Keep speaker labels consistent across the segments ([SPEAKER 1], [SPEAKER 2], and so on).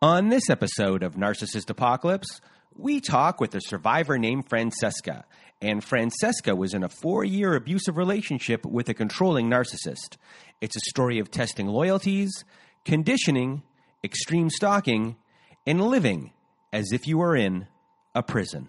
[SPEAKER 1] On this episode of Narcissist Apocalypse, we talk with a survivor named Francesca. And Francesca was in a four year abusive relationship with a controlling narcissist. It's a story of testing loyalties, conditioning, extreme stalking, and living as if you were in a prison.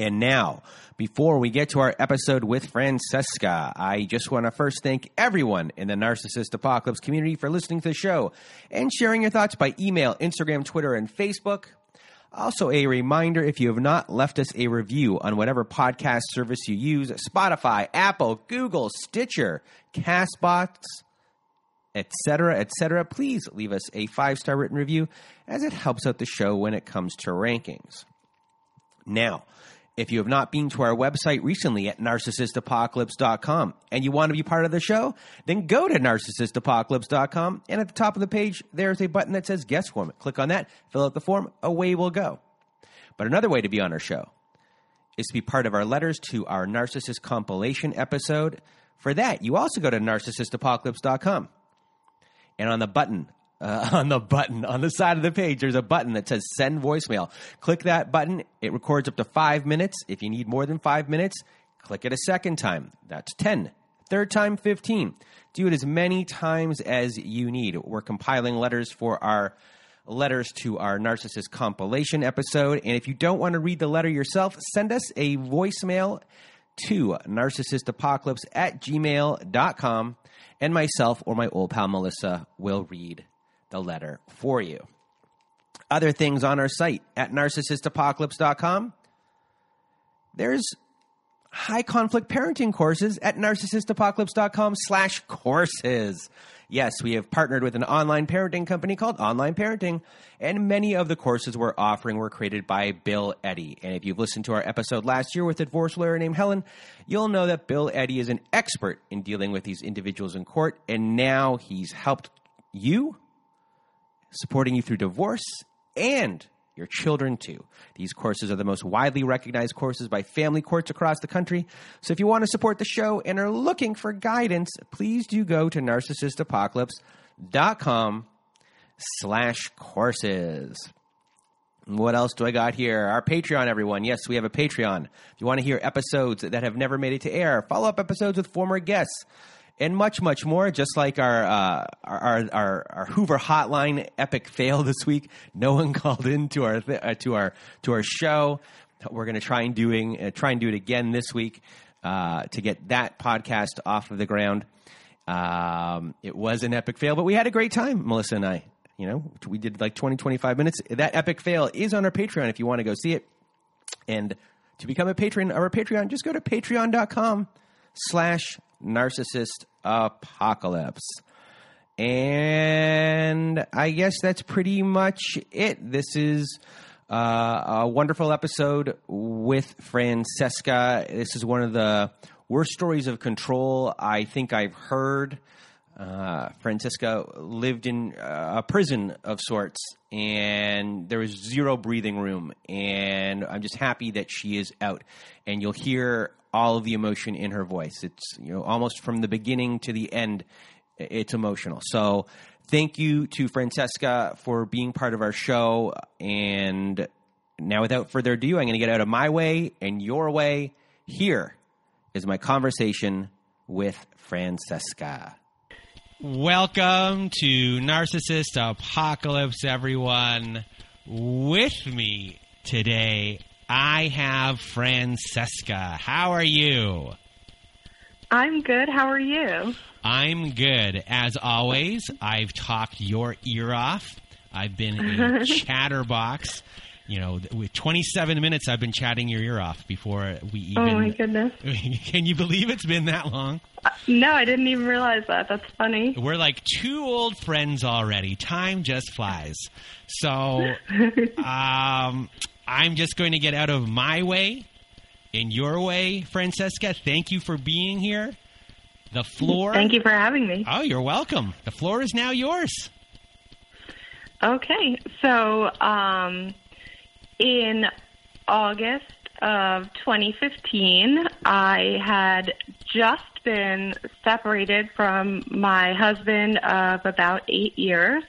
[SPEAKER 1] And now, before we get to our episode with Francesca, I just want to first thank everyone in the Narcissist Apocalypse community for listening to the show and sharing your thoughts by email, Instagram, Twitter, and Facebook. Also, a reminder if you have not left us a review on whatever podcast service you use Spotify, Apple, Google, Stitcher, Castbox, etc., etc., please leave us a five star written review as it helps out the show when it comes to rankings. Now, if you have not been to our website recently at narcissistapocalypse.com and you want to be part of the show, then go to narcissistapocalypse.com and at the top of the page, there's a button that says guest form. Click on that, fill out the form, away we'll go. But another way to be on our show is to be part of our letters to our narcissist compilation episode. For that, you also go to narcissistapocalypse.com and on the button uh, on the button. On the side of the page there's a button that says send voicemail. Click that button. It records up to five minutes. If you need more than five minutes click it a second time. That's 10 third time 15 do it as many times as you need. We're compiling letters for our letters to our narcissist compilation episode. And if you don't want to read the letter yourself send us a voicemail to narcissistapocalypse at gmail.com and myself or my old pal melissa will read the letter for you. Other things on our site at narcissistapocalypse.com. There's high conflict parenting courses at narcissistapocalypse.com slash courses. Yes, we have partnered with an online parenting company called Online Parenting, and many of the courses we're offering were created by Bill Eddy. And if you've listened to our episode last year with a divorce lawyer named Helen, you'll know that Bill Eddy is an expert in dealing with these individuals in court, and now he's helped you supporting you through divorce and your children too. These courses are the most widely recognized courses by family courts across the country. So if you want to support the show and are looking for guidance, please do go to narcissistapocalypse.com slash courses. What else do I got here? Our Patreon, everyone. Yes, we have a Patreon. If you want to hear episodes that have never made it to air, follow up episodes with former guests and much, much more. Just like our, uh, our, our, our Hoover Hotline epic fail this week, no one called in to our th- uh, to our to our show. We're going to try and doing uh, try and do it again this week uh, to get that podcast off of the ground. Um, it was an epic fail, but we had a great time, Melissa and I. You know, we did like 20, 25 minutes. That epic fail is on our Patreon if you want to go see it. And to become a patron of our Patreon, just go to patreon.com slash narcissist apocalypse. And I guess that's pretty much it. This is uh, a wonderful episode with Francesca. This is one of the worst stories of control I think I've heard. Uh, Francesca lived in a prison of sorts, and there was zero breathing room. And I'm just happy that she is out. And you'll hear all of the emotion in her voice. It's you know almost from the beginning to the end, it's emotional. So thank you to Francesca for being part of our show. And now, without further ado, I'm going to get out of my way and your way. Here is my conversation with Francesca. Welcome to Narcissist Apocalypse, everyone.
[SPEAKER 2] With me today, I have Francesca. How are you?
[SPEAKER 3] I'm good. How are you?
[SPEAKER 2] I'm good. As always, I've talked your ear off. I've been a chatterbox. You know, with 27 minutes, I've been chatting your ear off before we even.
[SPEAKER 3] Oh my goodness!
[SPEAKER 2] Can you believe it's been that long?
[SPEAKER 3] Uh, no, I didn't even realize that. That's funny.
[SPEAKER 2] We're like two old friends already. Time just flies. So, um, I'm just going to get out of my way in your way, Francesca. Thank you for being here. The floor.
[SPEAKER 3] Thank you for having me.
[SPEAKER 2] Oh, you're welcome. The floor is now yours.
[SPEAKER 3] Okay, so um, in August of 2015, I had just been separated from my husband of about eight years,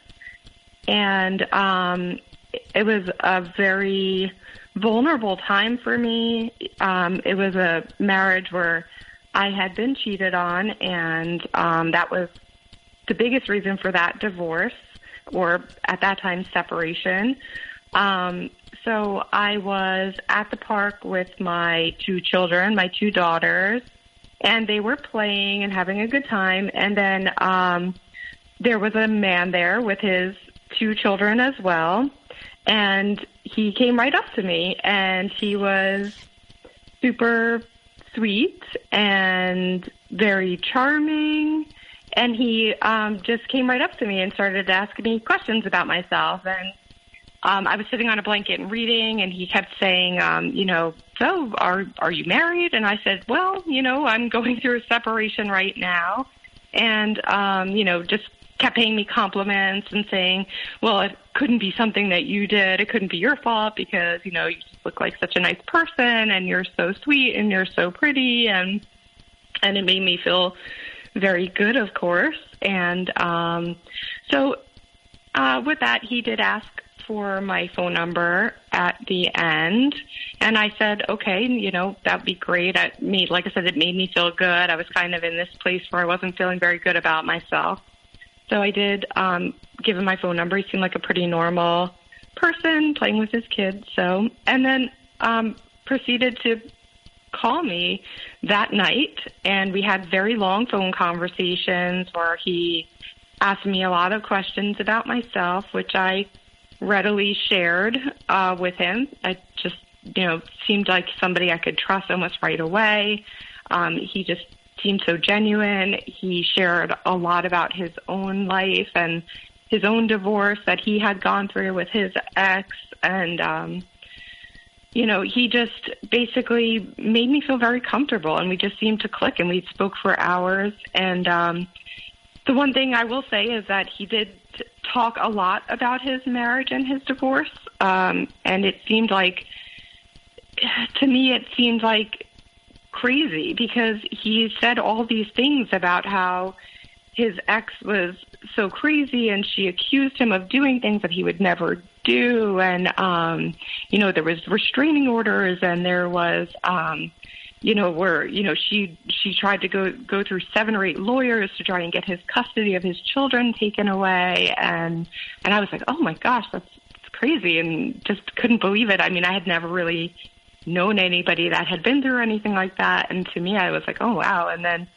[SPEAKER 3] and um, it was a very vulnerable time for me. Um, it was a marriage where I had been cheated on, and um, that was the biggest reason for that divorce, or at that time, separation. Um, so I was at the park with my two children, my two daughters, and they were playing and having a good time. And then um, there was a man there with his two children as well. And he came right up to me and he was super sweet and very charming. And he um, just came right up to me and started asking me questions about myself. And um, I was sitting on a blanket and reading, and he kept saying, um, you know, so are are you married? And I said, well, you know, I'm going through a separation right now, and um, you know, just kept paying me compliments and saying, well, it couldn't be something that you did. It couldn't be your fault because, you know, you just look like such a nice person and you're so sweet and you're so pretty and and it made me feel very good, of course. And um so uh with that he did ask for my phone number at the end and I said, okay, you know, that'd be great. I made, like I said, it made me feel good. I was kind of in this place where I wasn't feeling very good about myself. So I did um, give him my phone number. He seemed like a pretty normal person playing with his kids. So, and then um, proceeded to call me that night, and we had very long phone conversations where he asked me a lot of questions about myself, which I readily shared uh, with him. I just, you know, seemed like somebody I could trust almost right away. Um, he just seemed so genuine. He shared a lot about his own life and his own divorce that he had gone through with his ex. And um you know he just basically made me feel very comfortable and we just seemed to click and we spoke for hours. And um the one thing I will say is that he did talk a lot about his marriage and his divorce. Um and it seemed like to me it seemed like crazy because he said all these things about how his ex was so crazy and she accused him of doing things that he would never do. And um you know there was restraining orders and there was um you know where you know she she tried to go go through seven or eight lawyers to try and get his custody of his children taken away. And and I was like oh my gosh that's, that's crazy. And just couldn't believe it. I mean I had never really known anybody that had been through anything like that. And to me, I was like, oh wow. And then,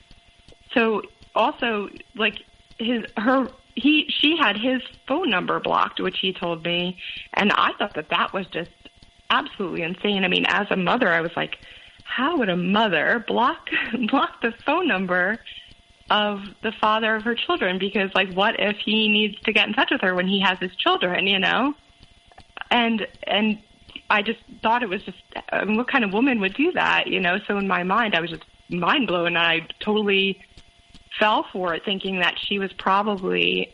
[SPEAKER 3] so also like his, her, he, she had his phone number blocked, which he told me. And I thought that that was just absolutely insane. I mean, as a mother, I was like, how would a mother block, block the phone number of the father of her children? Because like, what if he needs to get in touch with her when he has his children, you know? And, and I just thought it was just I mean, what kind of woman would do that, you know? So in my mind, I was just mind blown. I totally fell for it, thinking that she was probably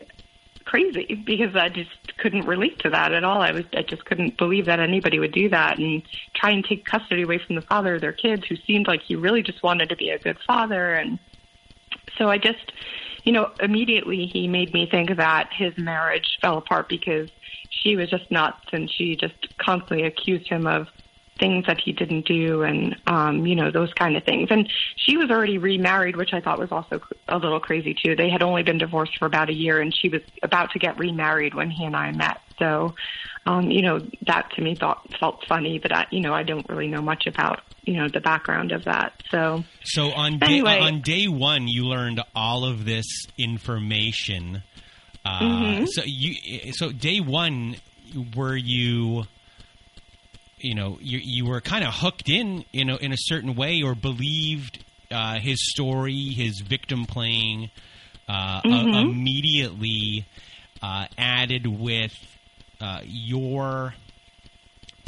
[SPEAKER 3] crazy because I just couldn't relate to that at all. I was I just couldn't believe that anybody would do that and try and take custody away from the father of their kids, who seemed like he really just wanted to be a good father. And so I just, you know, immediately he made me think that his marriage fell apart because she was just nuts and she just constantly accused him of things that he didn't do and um you know those kind of things and she was already remarried which i thought was also a little crazy too they had only been divorced for about a year and she was about to get remarried when he and i met So, um, you know, that to me thought felt funny, but I, you know, I don't really know much about you know the background of that. So,
[SPEAKER 1] so on day on day one, you learned all of this information. Uh,
[SPEAKER 3] Mm-hmm.
[SPEAKER 1] So you so day one, were you? You know, you you were kind of hooked in, you know, in a certain way, or believed uh, his story, his victim playing, uh,
[SPEAKER 3] Mm-hmm.
[SPEAKER 1] uh, immediately uh, added with uh, your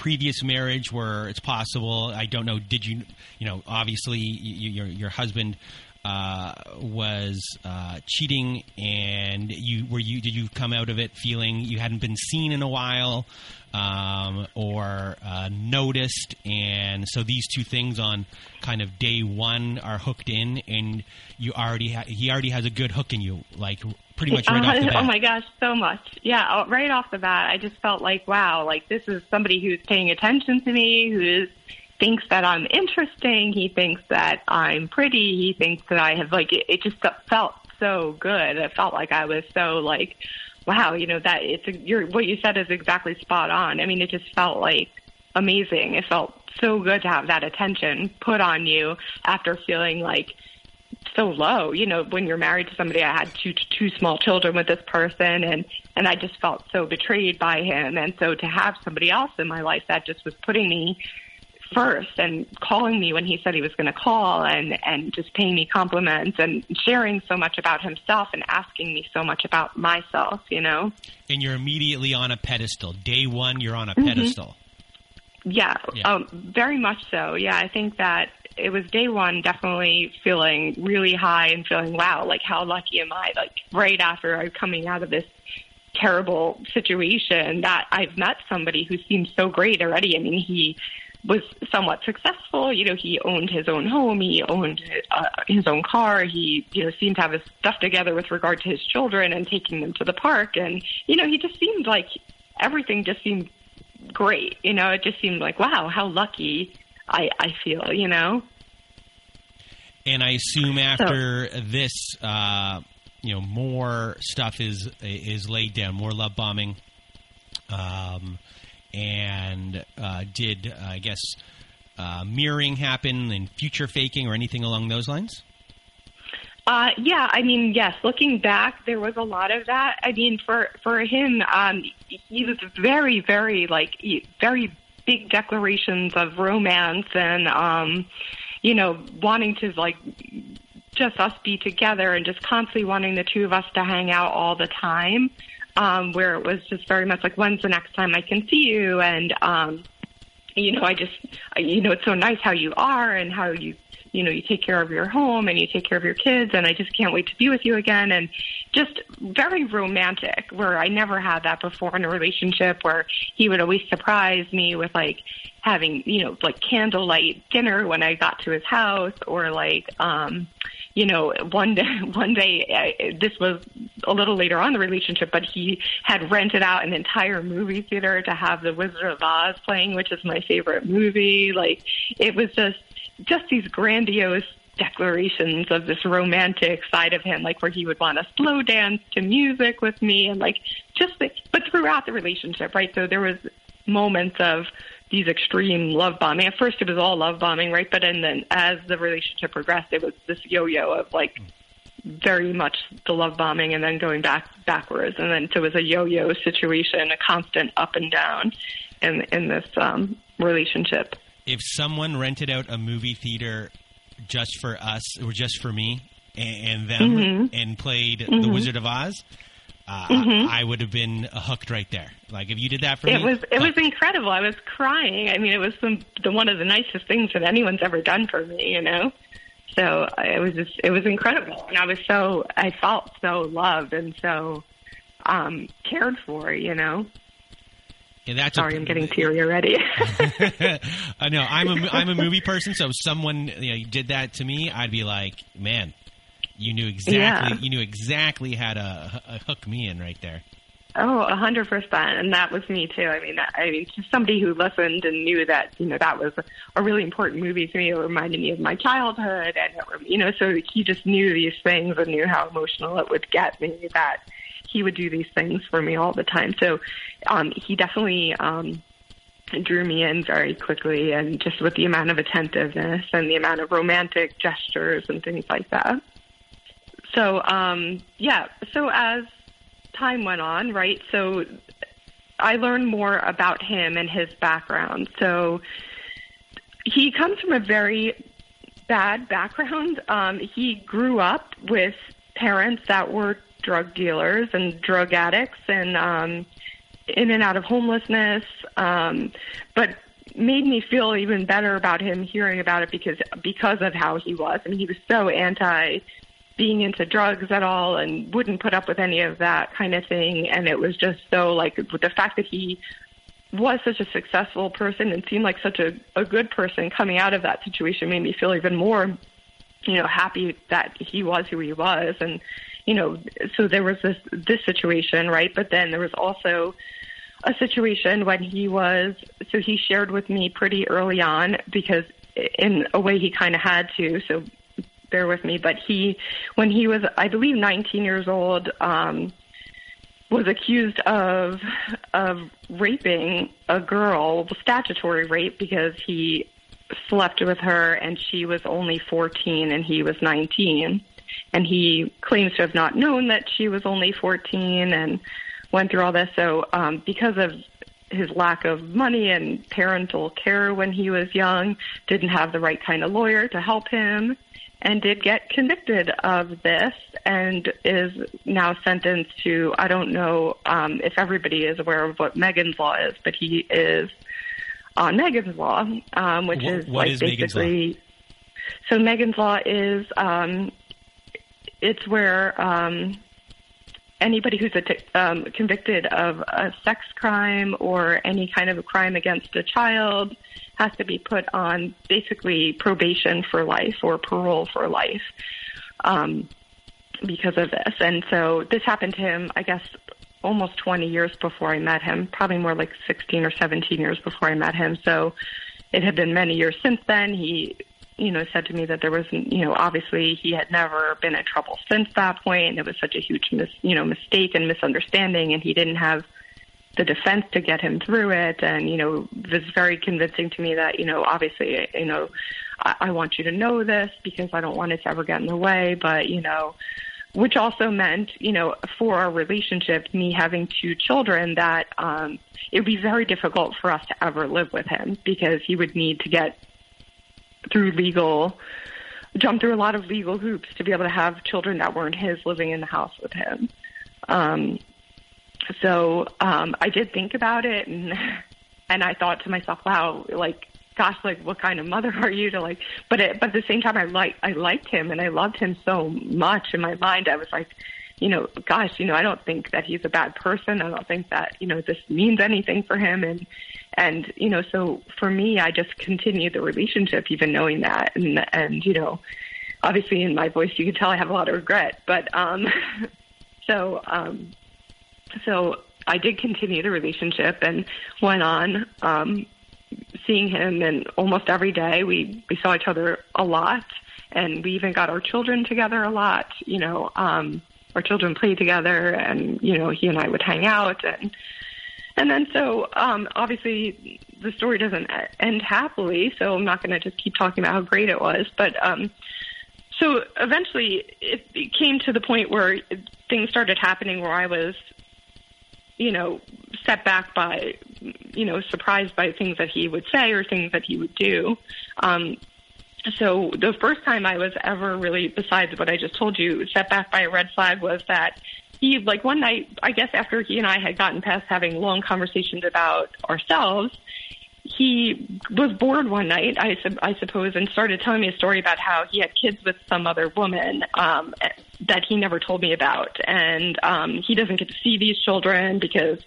[SPEAKER 1] previous marriage where it's possible. I don't know did you you know obviously y- y- your your husband uh, was uh, cheating and you were you did you come out of it feeling you hadn't been seen in a while um, or uh, noticed? And so these two things on kind of day one are hooked in and you already ha- he already has a good hook in you. Like pretty much right off the
[SPEAKER 3] Uh,
[SPEAKER 1] bat
[SPEAKER 3] oh my gosh, so much. Yeah, uh, right off the bat, I just felt like, wow, like this is somebody who's paying attention to me, who thinks that I'm interesting. He thinks that I'm pretty. He thinks that I have like it, it just felt so good. It felt like I was so like, wow, you know that it's a, you're what you said is exactly spot on. I mean, it just felt like amazing. It felt so good to have that attention put on you after feeling like so low. You know, when you're married to somebody, I had two two small children with this person, and and I just felt so betrayed by him. And so to have somebody else in my life that just was putting me first and calling me when he said he was going to call and and just paying me compliments and sharing so much about himself and asking me so much about myself you know
[SPEAKER 1] and you're immediately on a pedestal day one you're on
[SPEAKER 3] Mm-hmm.
[SPEAKER 1] a pedestal
[SPEAKER 3] yeah,
[SPEAKER 1] Yeah.
[SPEAKER 3] Um, very much so yeah i think that it was day one definitely feeling really high and feeling wow like how lucky am i like right after i'm coming out of this terrible situation that i've met somebody who seems so great already i mean he was somewhat successful. You know, he owned his own home, he owned uh, his own car. He, you know, seemed to have his stuff together with regard to his children and taking them to the park. And you know, he just seemed like everything just seemed great. You know, it just seemed like wow, how lucky I I feel. You know.
[SPEAKER 1] and i assume after this uh, you know more stuff is is laid down more love bombing um, and uh, did uh, i guess uh, mirroring happen and future faking or anything along those lines
[SPEAKER 3] Uh, yeah, I mean, yes. Looking back, there was a lot of that. I mean, for for him, um, he was very, very like very big declarations of romance and um, you know wanting to like just us be together and just constantly wanting the two of us to hang out all the time. Um, where it was just very much like, when's the next time I can see you? And um, you know, I just, you know, it's so nice how you are and how you, you know, you take care of your home and you take care of your kids, and I just can't wait to be with you again. And just very romantic, where I never had that before in a relationship, where he would always surprise me with like having, you know, like candlelight dinner when I got to his house, or like, um, you know, one day, one day, uh, this was a little later on the relationship, but he had rented out an entire movie theater to have The Wizard of Oz playing, which is my favorite movie. Like, it was just, just these grandiose declarations of this romantic side of him, like where he would want to slow dance to music with me and like just, the, but throughout the relationship, right? So there was moments of these extreme love bombing. At first, it was all love bombing, right? But and then as the relationship progressed, it was this yo-yo of like very much the love bombing and then going back backwards, and then so it was a yo-yo situation, a constant up and down in in this um, relationship.
[SPEAKER 1] If someone rented out a movie theater just for us or just for me and, and them
[SPEAKER 3] Mm-hmm.
[SPEAKER 1] and played The Wizard of Oz, uh, I, I would have been hooked right there. Like if you did that for me.
[SPEAKER 3] It
[SPEAKER 1] me,
[SPEAKER 3] was it was incredible. I was crying. I mean, it was some, the one of the nicest things that anyone's ever done for me. You know, so it was just it was incredible, and I was so I felt so loved and so um cared for. You know.
[SPEAKER 1] And that's
[SPEAKER 3] Sorry, I'm getting teary already.
[SPEAKER 1] I know I'm a I'm a movie person, so if someone you know, did that to me, I'd be like, man, you knew exactly
[SPEAKER 3] Yeah.
[SPEAKER 1] you knew exactly how to h- uh, hook me in right there.
[SPEAKER 3] Oh, a hundred percent, and that was me too. I mean, that, I mean, just somebody who listened and knew that you know that was a really important movie to me. It reminded me of my childhood, and it, you know, so he just knew these things and knew how emotional it would get me. That he would do these things for me all the time. So um, he definitely um, drew me in very quickly, and just with the amount of attentiveness and the amount of romantic gestures and things like that. So um, yeah, so as time went on, right? So I learned more about him and his background. So he comes from a very bad background. Um, he grew up with parents that were drug dealers and drug addicts and um, in and out of homelessness. Um, but made me feel even better about him hearing about it because because of how he was. I mean, he was so anti being into drugs at all and wouldn't put up with any of that kind of thing. And it was just so like with the fact that he was such a successful person and seemed like such a, a good person coming out of that situation made me feel even more, you know, happy that he was who he was. And, you know, so there was this, this situation, right? But then there was also a situation when he was, so he shared with me pretty early on because in a way he kind of had to. So bear with me, but he, when he was, I believe, 19 years old, um, was accused of of raping a girl, statutory rape, because he slept with her and she was only 14 and he was 19. And he claims to have not known that she was only 14 and went through all this. So, um, because of his lack of money and parental care when he was young, didn't have the right kind of lawyer to help him and did get convicted of this and is now sentenced to I don't know um, if everybody is aware of what Megan's Law is, but he is on Megan's Law, um, which
[SPEAKER 1] what,
[SPEAKER 3] is
[SPEAKER 1] what
[SPEAKER 3] like
[SPEAKER 1] is
[SPEAKER 3] basically. So Megan's Law is um, it's where um, anybody who's a t- um, convicted of a sex crime or any kind of a crime against a child has to be put on basically probation for life or parole for life um, because of this. And so this happened to him, I guess, almost 20 years before I met him, probably more like 16 or 17 years before I met him. So it had been many years since then. He, you know, said to me that there was, you know, obviously he had never been in trouble since that point, and it was such a huge, mis- you know, mistake and misunderstanding, and he didn't have the defense to get him through it and you know it was very convincing to me that you know obviously you know I, I want you to know this because I don't want it to ever get in the way but you know which also meant you know for our relationship me having two children that um it would be very difficult for us to ever live with him because he would need to get through legal jump through a lot of legal hoops to be able to have children that weren't his living in the house with him. Um so um, I did think about it, and and I thought to myself, wow, like gosh, like what kind of mother are you to like? But it, but at the same time, I like I liked him and I loved him so much. In my mind, I was like, you know, gosh, you know, I don't think that he's a bad person. I don't think that you know this means anything for him, and and you know, so for me, I just continued the relationship, even knowing that, and and you know, obviously in my voice, you can tell I have a lot of regret, but um, so um so I did continue the relationship and went on um, seeing him, and almost every day we we saw each other a lot, and we even got our children together a lot. You know, um, our children played together, and you know he and I would hang out, and and then so um, obviously the story doesn't end happily, so I'm not going to just keep talking about how great it was, but. Um, so eventually, it came to the point where things started happening where I was you know, set back by, you know, surprised by things that he would say or things that he would do. Um, so the first time I was ever really, besides what I just told you, set back by a red flag was that he, like one night, I guess after he and I had gotten past having long conversations about ourselves, he was bored one night, I, I suppose, and started telling me a story about how he had kids with some other woman um, that he never told me about, and um, he doesn't get to see these children because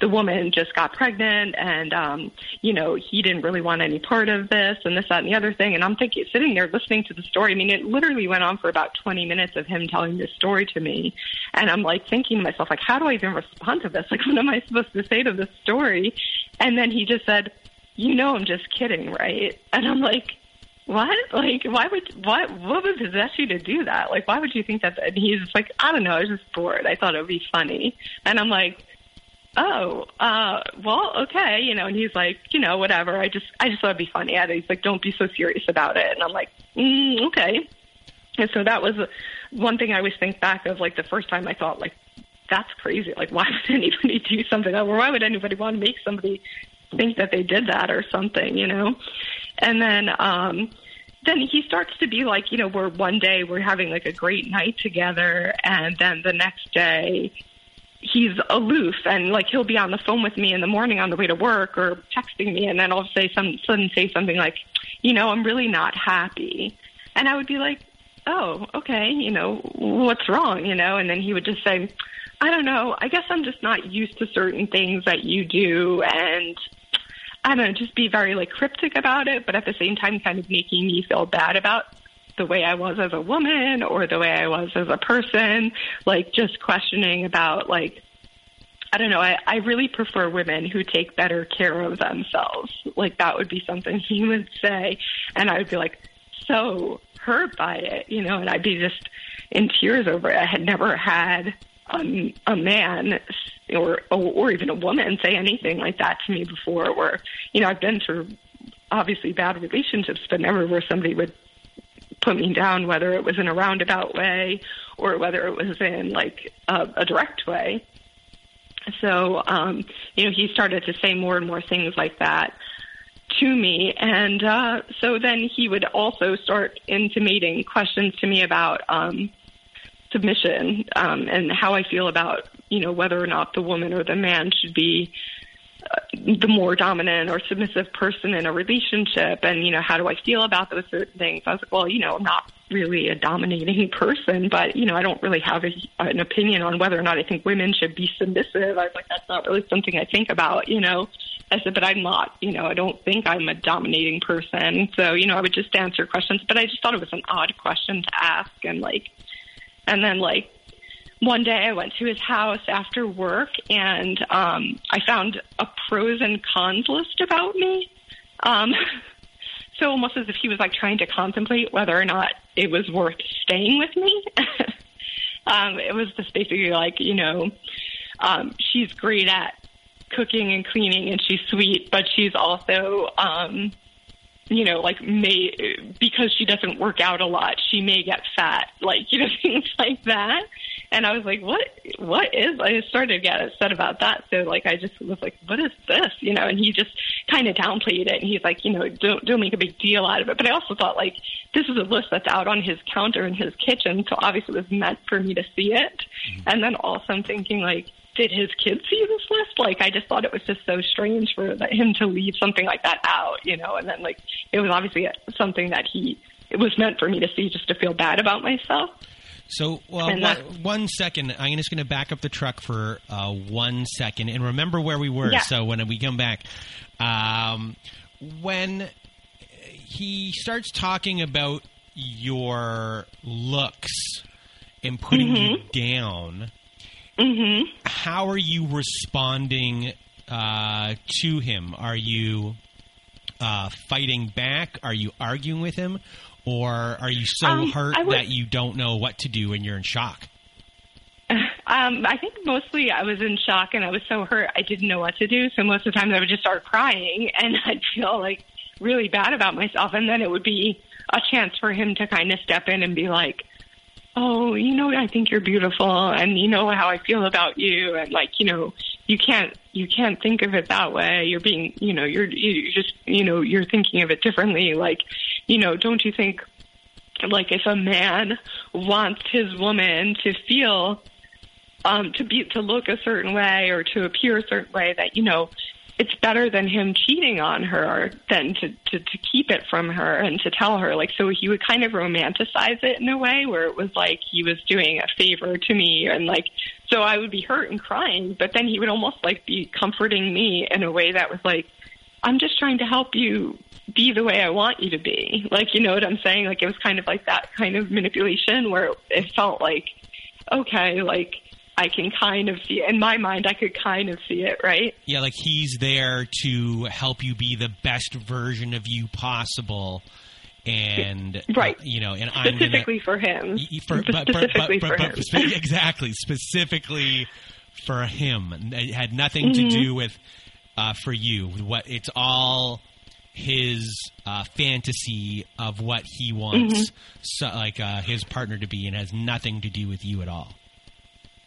[SPEAKER 3] the woman just got pregnant, and um, you know he didn't really want any part of this, and this, that, and the other thing. And I'm thinking, sitting there listening to the story. I mean, it literally went on for about 20 minutes of him telling this story to me, and I'm like thinking to myself, like, how do I even respond to this? Like, what am I supposed to say to this story? And then he just said you know I'm just kidding, right? And I'm like, what? Like, why would what what would possess you to do that? Like, why would you think that? And he's like, I don't know. I was just bored. I thought it would be funny. And I'm like, oh, uh, well, okay, you know. And he's like, you know, whatever. I just I just thought it'd be funny. And he's like, don't be so serious about it. And I'm like, mm, okay. And so that was one thing I always think back of, like the first time I thought, like, that's crazy. Like, why would anybody do something? Or why would anybody want to make somebody think that they did that or something, you know? And then, um, then he starts to be like, you know, we're one day we're having like a great night together, and then the next day he's aloof and like he'll be on the phone with me in the morning on the way to work or texting me, and then I'll say some sudden say something like, you know, I'm really not happy, and I would be like, oh, okay, you know, what's wrong, you know, and then he would just say, I don't know, I guess I'm just not used to certain things that you do, and I don't know, just be very like cryptic about it, but at the same time, kind of making me feel bad about the way I was as a woman or the way I was as a person, like just questioning about like, I don't know, I, I really prefer women who take better care of themselves. Like that would be something he would say. And I would be like so hurt by it, you know, and I'd be just in tears over it. I had never had a, a man or or even a woman say anything like that to me before. Where you know I've been through obviously bad relationships, but never where somebody would put me down, whether it was in a roundabout way or whether it was in like a, a direct way. So um, you know he started to say more and more things like that to me. And uh, so then he would also start intimating questions to me about um, submission um, and how I feel about you know whether or not the woman or the man should be uh, the more dominant or submissive person in a relationship and you know how do I feel about those certain things? I was like well you know I'm not really a dominating person but you know I don't really have a, an opinion on whether or not I think women should be submissive. I was like that's not really something I think about you know? I said but I'm not you know I don't think I'm a dominating person. So you know I would just answer questions but I just thought it was an odd question to ask and like and then like one day I went to his house after work and um, I found a pros and cons list about me. Um, so almost as if he was like trying to contemplate whether or not it was worth staying with me. um, it was just basically like, you know, um, she's great at cooking and cleaning and she's sweet, but she's also, um, you know, like may because she doesn't work out a lot, she may get fat, like you know things like that. And I was like, what? What is? I started to get upset about that. So like, I just was like, what is this? You know? And he just kind of downplayed it. And he's like, you know, don't don't make a big deal out of it. But I also thought like, this is a list that's out on his counter in his kitchen, so obviously it was meant for me to see it. Mm-hmm. And then also I'm thinking like, did his kids see this list? Like, I just thought it was just so strange for him to leave something like that out, you know. And then, like, it was obviously something that he it was meant for me to see, just to feel bad about myself.
[SPEAKER 1] So, well, one, one second. I'm just going to back up the truck for uh, one second and remember where we were. Yeah. So when we come back, um, when he starts talking about your looks and putting mm-hmm. you down
[SPEAKER 3] Mm-hmm.
[SPEAKER 1] How are you responding uh, to him? Are you uh, fighting back? Are you arguing with him? Or are you so um, hurt that you don't know what to do and you're in shock?
[SPEAKER 3] Um, I think mostly I was in shock and I was so hurt I didn't know what to do. So most of the times I would just start crying and I'd feel like really bad about myself. And then it would be a chance for him to kind of step in and be like, oh, you know, I think you're beautiful and you know how I feel about you. And like, you know, you can't, you can't think of it that way. You're being, you know, you're, you just, you know, you're thinking of it differently. Like, you know, don't you think like if a man wants his woman to feel, um, to be, to look a certain way or to appear a certain way that, you know, it's better than him cheating on her than to, to, to keep it from her and to tell her. Like, so he would kind of romanticize it in a way where it was like he was doing a favor to me. And like, so I would be hurt and crying, but then he would almost like be comforting me in a way that was like, I'm just trying to help you be the way I want you to be. Like, you know what I'm saying? Like, it was kind of like that kind of manipulation where it felt like, okay, like, I can kind of see it. In my mind, I could kind of see it, right?
[SPEAKER 1] Yeah, like he's there to help you be the best version of you possible. and
[SPEAKER 3] Right.
[SPEAKER 1] uh, you know, and I'm gonna
[SPEAKER 3] Specifically for him.
[SPEAKER 1] For, but,
[SPEAKER 3] Specifically
[SPEAKER 1] but,
[SPEAKER 3] for
[SPEAKER 1] but,
[SPEAKER 3] him.
[SPEAKER 1] spe- exactly, specifically for him. It had nothing
[SPEAKER 3] Mm-hmm.
[SPEAKER 1] to do with uh, for you. What it's all his uh, fantasy of what he wants,
[SPEAKER 3] Mm-hmm.
[SPEAKER 1] so, like uh, his partner to be, and has nothing to do with you at all.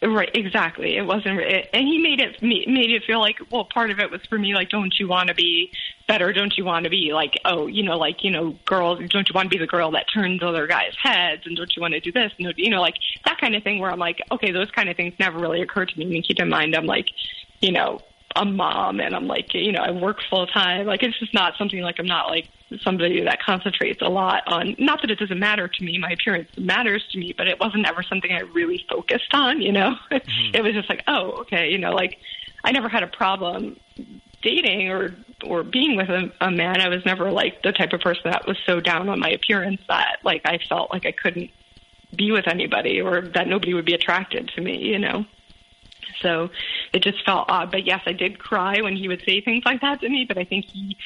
[SPEAKER 3] Right, exactly. It wasn't, and he made it made it feel like, well, part of it was for me, like, don't you want to be better? Don't you want to be like, oh, you know, like, you know, girls, don't you want to be the girl that turns other guys' heads, and don't you want to do this, and you know, like that kind of thing. Where I'm like, okay, those kind of things never really occurred to me. And keep in mind, I'm like, you know, a mom, and I'm like, you know, I work full time. Like, it's just not something like I'm not like somebody that concentrates a lot on. Not that it doesn't matter to me, my appearance matters to me, but it wasn't ever something I really focused on. You know, mm-hmm. it was just like, oh, okay, you know, like I never had a problem dating or or being with a, a man. I was never like the type of person that was so down on my appearance that like I felt like I couldn't be with anybody or that nobody would be attracted to me. You know. So it just felt odd. But yes, I did cry when he would say things like that to me. But I think he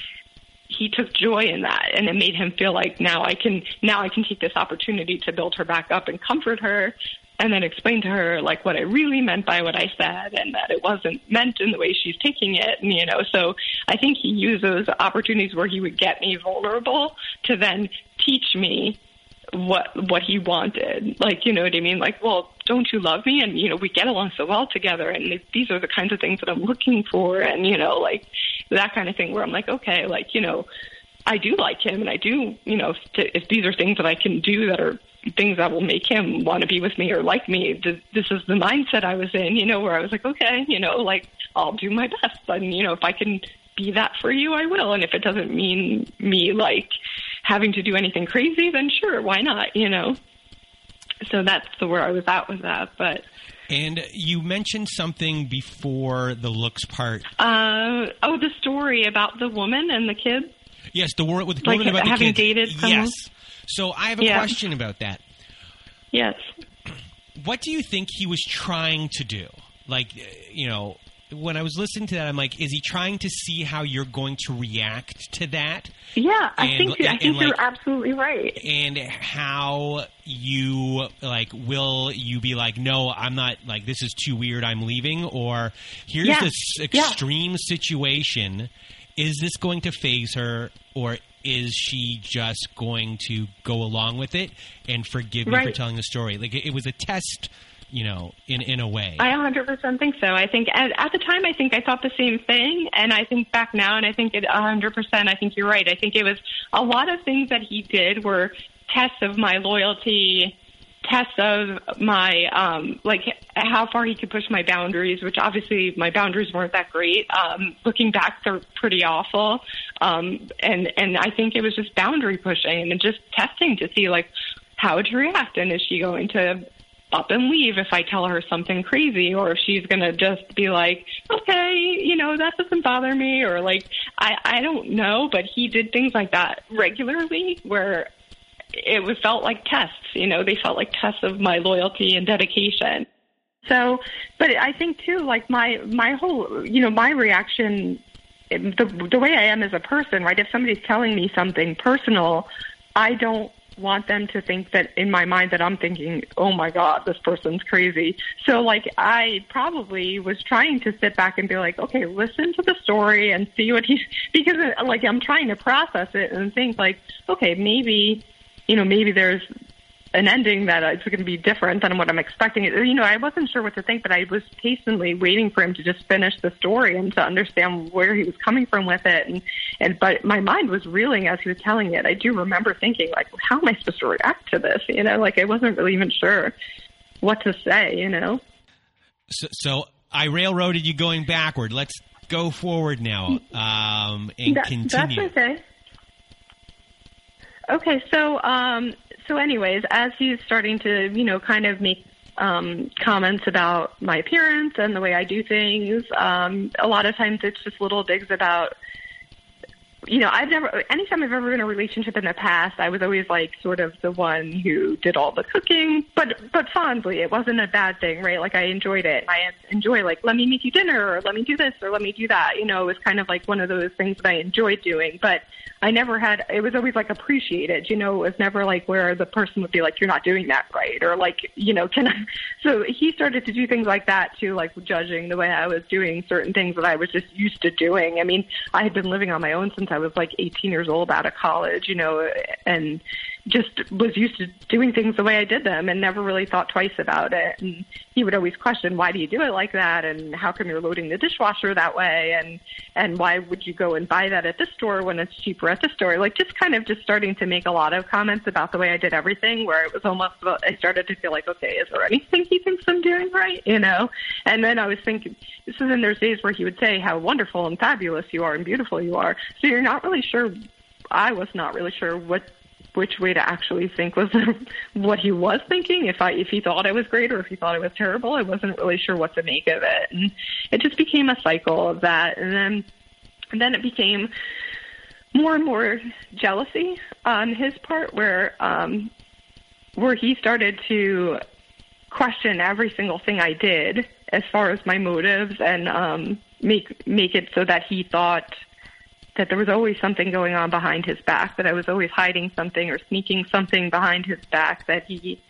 [SPEAKER 3] he took joy in that, and it made him feel like now I can now I can take this opportunity to build her back up and comfort her, and then explain to her like what I really meant by what I said, and that it wasn't meant in the way she's taking it. And you know, so I think he used those opportunities where he would get me vulnerable to then teach me what what he wanted. Like, you know what I mean? Like, well, don't you love me? And you know, we get along so well together, and these are the kinds of things that I'm looking for, and you know, like that kind of thing. Where I'm like, okay, like you know, I do like him, and I do, you know, if, if these are things that I can do that are things that will make him want to be with me or like me. th- This is the mindset I was in, you know, where I was like, okay, you know, like I'll do my best, and you know, if I can be that for you, I will. And if it doesn't mean me like having to do anything crazy, then sure, why not? You know. So that's the where I was at with that, but.
[SPEAKER 1] And you mentioned something before the looks part.
[SPEAKER 3] Uh, oh, the story about the woman and the kids.
[SPEAKER 1] Yes, the word with the
[SPEAKER 3] Like
[SPEAKER 1] woman about the
[SPEAKER 3] having
[SPEAKER 1] kids.
[SPEAKER 3] dated someone?
[SPEAKER 1] Yes. So I have a
[SPEAKER 3] Yeah.
[SPEAKER 1] question about that.
[SPEAKER 3] Yes.
[SPEAKER 1] What do you think he was trying to do? Like, you know, when I was listening to that, I'm like, is he trying to see how you're going to react to that?
[SPEAKER 3] Yeah, I
[SPEAKER 1] And-
[SPEAKER 3] think I
[SPEAKER 1] and,
[SPEAKER 3] think
[SPEAKER 1] like-
[SPEAKER 3] you're absolutely right.
[SPEAKER 1] and how you like will you be like no i'm not like this is too weird i'm leaving or here's
[SPEAKER 3] Yeah.
[SPEAKER 1] this
[SPEAKER 3] Yeah.
[SPEAKER 1] extreme situation is this going to faze her or is she just going to go along with it and forgive me for telling the story like it, it was a test you know in in a way
[SPEAKER 3] I 100% think so. I think at, at the time, I think I thought the same thing, and I think back now, and I think it 100%. I think you're right. I think it was a lot of things that he did were tests of my loyalty, tests of my um, like how far he could push my boundaries. Which obviously my boundaries weren't that great. Um, looking back, they're pretty awful. Um, and and I think it was just boundary pushing and just testing to see like how would she react, and is she going to up and leave if I tell her something crazy or if she's going to just be like, okay, you know, that doesn't bother me or like, I, I don't know, but he did things like that regularly where it was felt like tests, you know, they felt like tests of my loyalty and dedication. So, but I think too, like my, my whole, you know, my reaction, the, the way I am as a person, right? If somebody's telling me something personal, I don't want them to think that in my mind that I'm thinking, oh my God, this person's crazy. So like I probably was trying to sit back and be like, okay, listen to the story and see what he's, because uh, like I'm trying to process it and think like, okay, maybe, you know, maybe there's an ending that it's going to be different than what I'm expecting. You know, I wasn't sure what to think, but I was patiently waiting for him to just finish the story and to understand where he was coming from with it. And, and but my mind was reeling as he was telling it. I do remember thinking, like, how am I supposed to react to this? You know, like I wasn't really even sure what to say. You know.
[SPEAKER 1] so, so i railroaded you going backward let's go forward now um and
[SPEAKER 3] That-
[SPEAKER 1] continue
[SPEAKER 3] That's okay. Okay, so um, so anyways, as he's starting to, you know, kind of make um, comments about my appearance and the way I do things, um, a lot of times it's just little digs about you know, I've never, anytime I've ever been in a relationship in the past, I was always like sort of the one who did all the cooking, but, but fondly. It wasn't a bad thing, right? Like I enjoyed it. I enjoy like, let me make you dinner or let me do this or let me do that. You know, it was kind of like one of those things that I enjoyed doing. But I never had, it was always like appreciated, you know, it was never like where the person would be like, you're not doing that right. Or like, you know, can I, so he started to do things like that too, like judging the way I was doing certain things that I was just used to doing. I mean, I had been living on my own since I was like 18 years old out of college, you know, and just was used to doing things the way I did them and never really thought twice about it. And he would always question, why do you do it like that? And how come you're loading the dishwasher that way? And, and why would you go and buy that at this store when it's cheaper at the store? Like just kind of just starting to make a lot of comments about the way I did everything where it was almost, I started to feel like, okay, is there anything he thinks I'm doing right? You know? And then I was thinking, so then there's days where he would say how wonderful and fabulous you are and beautiful you are. So you're not really sure I was not really sure what which way to actually think was what he was thinking. If I if he thought I was great or if he thought I was terrible, I wasn't really sure what to make of it, and it just became a cycle of that. And then and then it became more and more jealousy on his part, where um, where he started to question every single thing I did as far as my motives and um, make make it so that he thought that there was always something going on behind his back, that I was always hiding something or sneaking something behind his back that he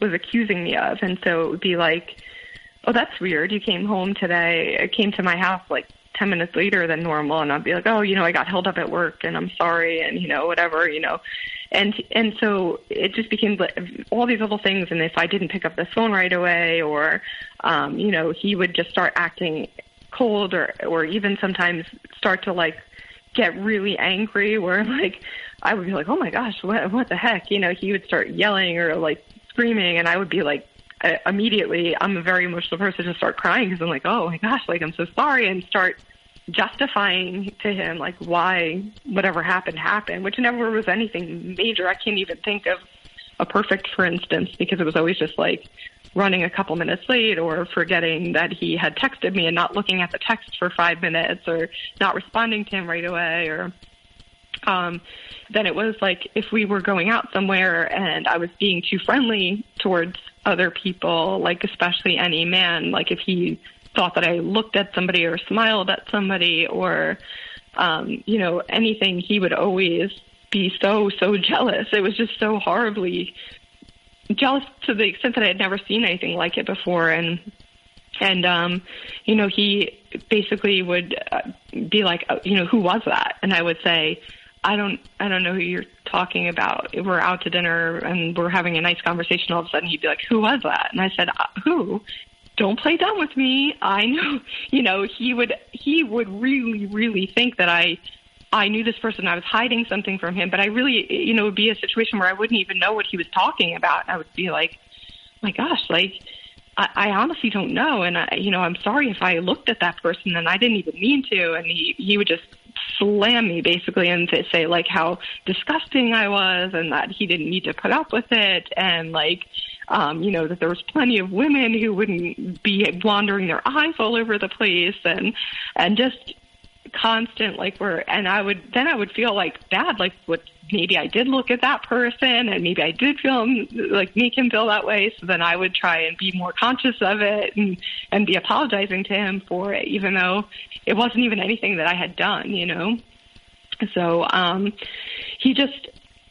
[SPEAKER 3] was accusing me of. And so it would be like, oh, that's weird. You came home today, I came to my house like 10 minutes later than normal. And I'd be like, oh, you know, I got held up at work and I'm sorry. And, you know, whatever, you know, and, and so it just became all these little things. And if I didn't pick up the phone right away or, um, you know, he would just start acting cold or, or even sometimes start to like get really angry where like I would be like, "Oh my gosh, what what the heck?" You know, he would start yelling or like screaming and I would be like uh, immediately I'm a very emotional person to start crying because I'm like, "Oh my gosh, like I'm so sorry." and start justifying to him like why whatever happened happened, which never was anything major. I can't even think of a perfect for instance because it was always just like running a couple minutes late or forgetting that he had texted me and not looking at the text for five minutes or not responding to him right away or um then it was like if we were going out somewhere and I was being too friendly towards other people, like especially any man, like if he thought that I looked at somebody or smiled at somebody or um, you know, anything, he would always be so, so jealous. It was just so horribly jealous to the extent that I had never seen anything like it before. And, and, um, you know, he basically would uh, be like, uh, you know, who was that? And I would say, I don't, I don't know who you're talking about. We're out to dinner and we're having a nice conversation. All of a sudden he'd be like, who was that? And I said, uh, who? Don't play dumb with me. I know, you know, he would, he would really, really think that I, I knew this person. I was hiding something from him, but I really, you know, it would be a situation where I wouldn't even know what he was talking about. I would be like, my gosh, like, I, I honestly don't know. And I, you know, I'm sorry if I looked at that person and I didn't even mean to. And he, he would just slam me basically and say like how disgusting I was and that he didn't need to put up with it. And like, um, you know, that there was plenty of women who wouldn't be wandering their eyes all over the place and, and just, constant like where and I would then I would feel like bad like what maybe I did look at that person and maybe I did feel like make him feel that way. So then I would try and be more conscious of it and and be apologizing to him for it even though it wasn't even anything that I had done you know? So um he just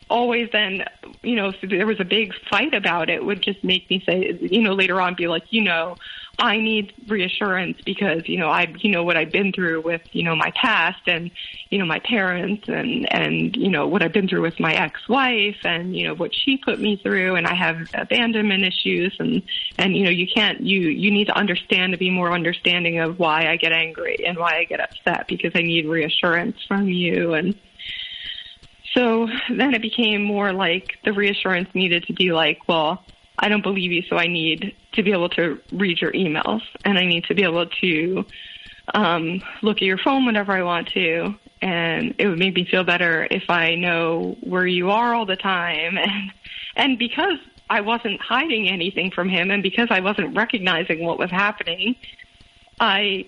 [SPEAKER 3] always then you know if there was a big fight about it would just make me say you know later on be like you know I need reassurance because, you know, I, you know, what I've been through with, you know, my past and, you know, my parents and, and, you know, what I've been through with my ex-wife and, you know, what she put me through and I have abandonment issues and, and, you know, you can't, you, you need to understand to be more understanding of why I get angry and why I get upset because I need reassurance from you. And so then it became more like the reassurance needed to be like, well, I don't believe you, so I need to be able to read your emails and I need to be able to um, look at your phone whenever I want to. And it would make me feel better if I know where you are all the time. And, and because I wasn't hiding anything from him and because I wasn't recognizing what was happening, I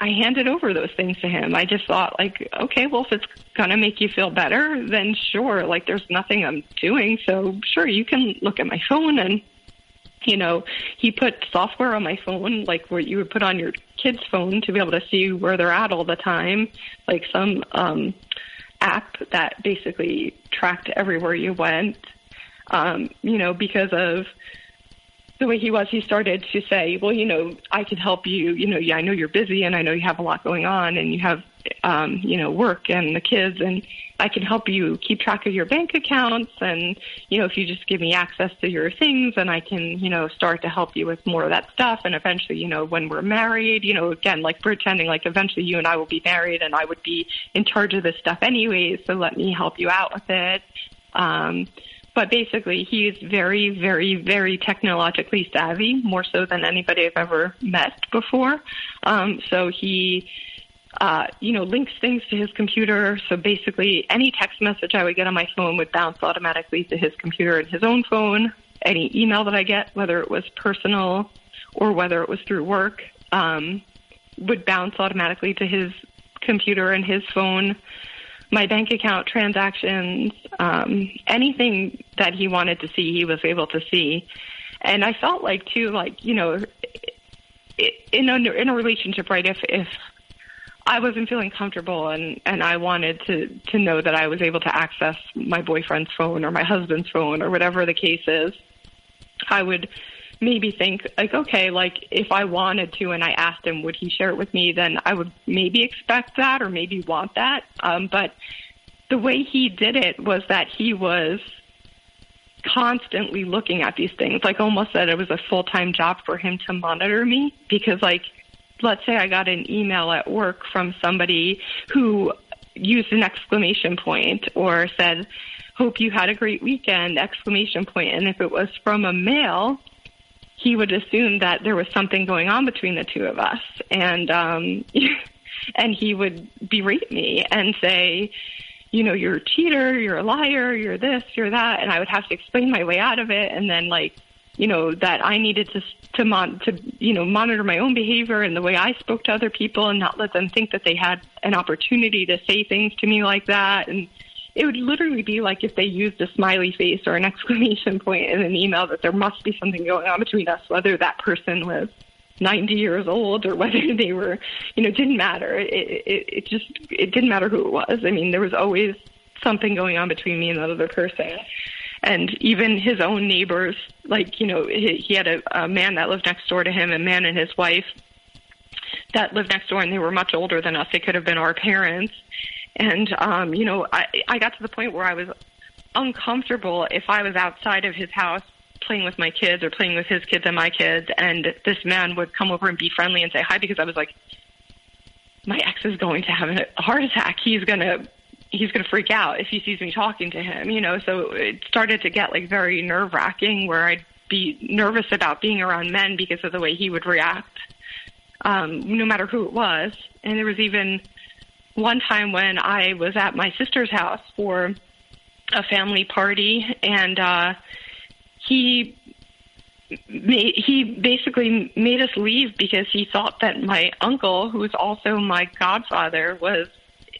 [SPEAKER 3] I handed over those things to him. I just thought like, okay, well if it's gonna make you feel better, then sure. Like there's nothing I'm doing, so sure you can look at my phone and you know, he put software on my phone, like what you would put on your kid's phone to be able to see where they're at all the time, like some um app that basically tracked everywhere you went. Um, you know, because of the way he was, he started to say, "Well, you know, I can help you. You know, yeah, I know you're busy, and I know you have a lot going on, and you have, um, you know, work and the kids, and I can help you keep track of your bank accounts, and you know, if you just give me access to your things, and I can, you know, start to help you with more of that stuff, and eventually, you know, when we're married, you know, again, like pretending like eventually you and I will be married, and I would be in charge of this stuff anyways, so let me help you out with it." Um, but basically, he's very, very, very technologically savvy, more so than anybody I've ever met before. Um, so he, uh, you know, links things to his computer. So basically, any text message I would get on my phone would bounce automatically to his computer and his own phone. Any email that I get, whether it was personal or whether it was through work, um, would bounce automatically to his computer and his phone my bank account transactions, um, anything that he wanted to see, he was able to see. And I felt like too, like you know, in a in a relationship, right? If if I wasn't feeling comfortable and and I wanted to to know that I was able to access my boyfriend's phone or my husband's phone or whatever the case is, I would maybe think like, okay, like if I wanted to and I asked him, would he share it with me? Then I would maybe expect that or maybe want that. Um, but the way he did it was that he was constantly looking at these things, like almost that it was a full time job for him to monitor me because like, let's say I got an email at work from somebody who used an exclamation point or said, hope you had a great weekend exclamation point and if it was from a male he would assume that there was something going on between the two of us, and um, and he would berate me and say, you know, you're a cheater, you're a liar, you're this, you're that, and I would have to explain my way out of it, and then like, you know, that I needed to to mon- to you know monitor my own behavior and the way I spoke to other people, and not let them think that they had an opportunity to say things to me like that, and it would literally be like if they used a smiley face or an exclamation point in an email that there must be something going on between us, whether that person was 90 years old or whether they were, you know, it didn't matter. It, it, it just, it didn't matter who it was. I mean, there was always something going on between me and that other person. And even his own neighbors, like, you know, he, he had a, a man that lived next door to him, a man and his wife that lived next door, and they were much older than us. They could have been our parents and, um, you know, I, I got to the point where I was uncomfortable if I was outside of his house playing with my kids or playing with his kids and my kids, and this man would come over and be friendly and say hi because I was like, my ex is going to have a heart attack. He's going to he's going to freak out if he sees me talking to him, you know. So it started to get like very nerve wracking where I'd be nervous about being around men because of the way he would react, um, no matter who it was. And there was even one time when I was at my sister's house for a family party, and uh, he made, he basically made us leave because he thought that my uncle, who was also my godfather, was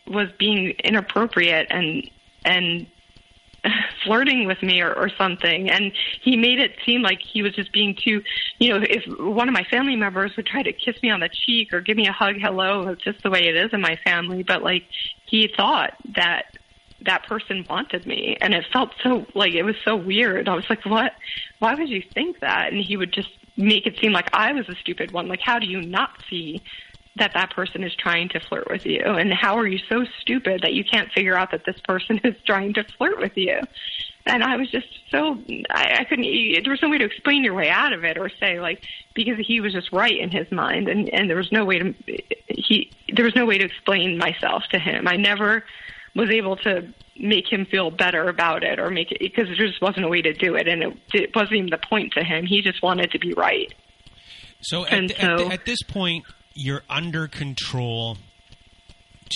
[SPEAKER 3] was being inappropriate and and flirting with me or, or something. And he made it seem like he was just being too you know if one of my family members would try to kiss me on the cheek or give me a hug hello it's just the way it is in my family. But like he thought that that person wanted me. And it felt so like it was so weird. I was like what? Why would you think that? And he would just make it seem like i was a stupid one. Like how do you not see that that person is trying to flirt with you? And how are you so stupid that you can't figure out that this person is trying to flirt with you? And i was just so i, I couldn't there was no way to explain your way out of it or say like because he was just right in his mind and and there was no way to he there was no way to explain myself to him. I never was able to make him feel better about it or make it because there just wasn't a way to do it and it, it wasn't even the point to him. He just wanted to be right.
[SPEAKER 1] So at, so, at, at this point you're under control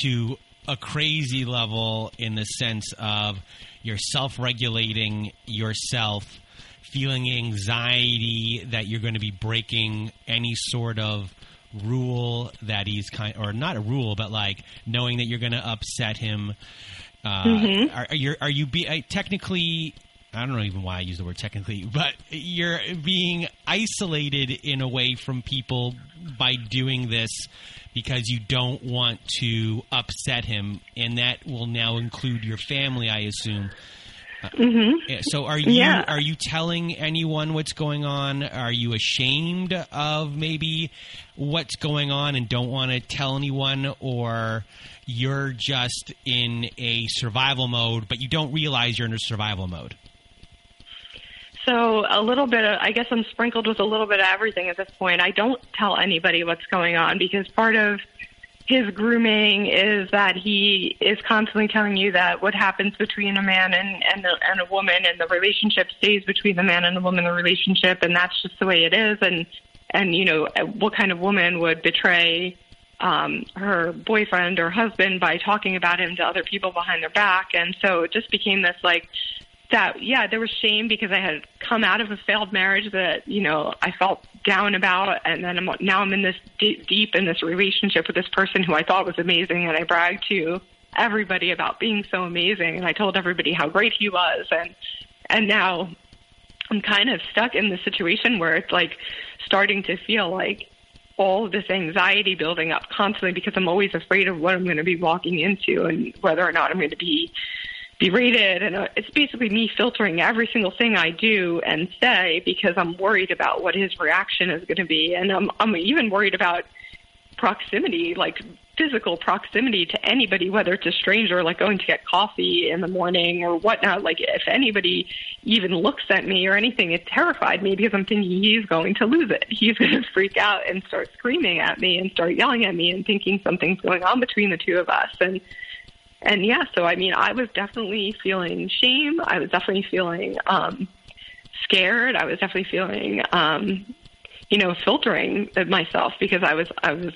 [SPEAKER 1] to a crazy level in the sense of you're self-regulating yourself feeling anxiety that you're going to be breaking any sort of rule that he's kind or not a rule but like knowing that you're going to upset him uh, mm-hmm. are, are you are you be uh, technically I don't know even why I use the word technically, but you're being isolated in a way from people by doing this because you don't want to upset him, and that will now include your family, I assume.
[SPEAKER 3] Mm-hmm.
[SPEAKER 1] So are you
[SPEAKER 3] Yeah.
[SPEAKER 1] are you telling anyone what's going on? Are you ashamed of maybe what's going on and don't want to tell anyone or you're just in a survival mode but you don't realize you're in a survival mode?
[SPEAKER 3] So a little bit of, I guess I'm sprinkled with a little bit of everything at this point. I don't tell anybody what's going on because part of his grooming is that he is constantly telling you that what happens between a man and and a, and a woman and the relationship stays between the man and the woman the relationship and that's just the way it is and and you know what kind of woman would betray um her boyfriend or husband by talking about him to other people behind their back and so it just became this like that yeah there was shame because i had come out of a failed marriage that you know i felt down about. And then I'm, now i'm in this deep, deep in this relationship with this person who i thought was amazing. And i bragged to everybody about being so amazing. And i told everybody how great he was. And and now i'm kind of stuck in the situation where it's like starting to feel like all this anxiety building up constantly because i'm always afraid of what i'm going to be walking into and whether or not i'm going to be berated and uh, it's basically me filtering every single thing I do and say because I'm worried about what his reaction is going to be and I'm I'm even worried about proximity like physical proximity to anybody whether it's a stranger like going to get coffee in the morning or whatnot. Like if anybody even looks at me or anything it terrified me because I'm thinking he's going to lose it. He's going to freak out and start screaming at me and start yelling at me and thinking something's going on between the two of us. And and yeah, so I mean, I was definitely feeling shame. I was definitely feeling um, scared. I was definitely feeling, um, you know, filtering myself because I was, I was,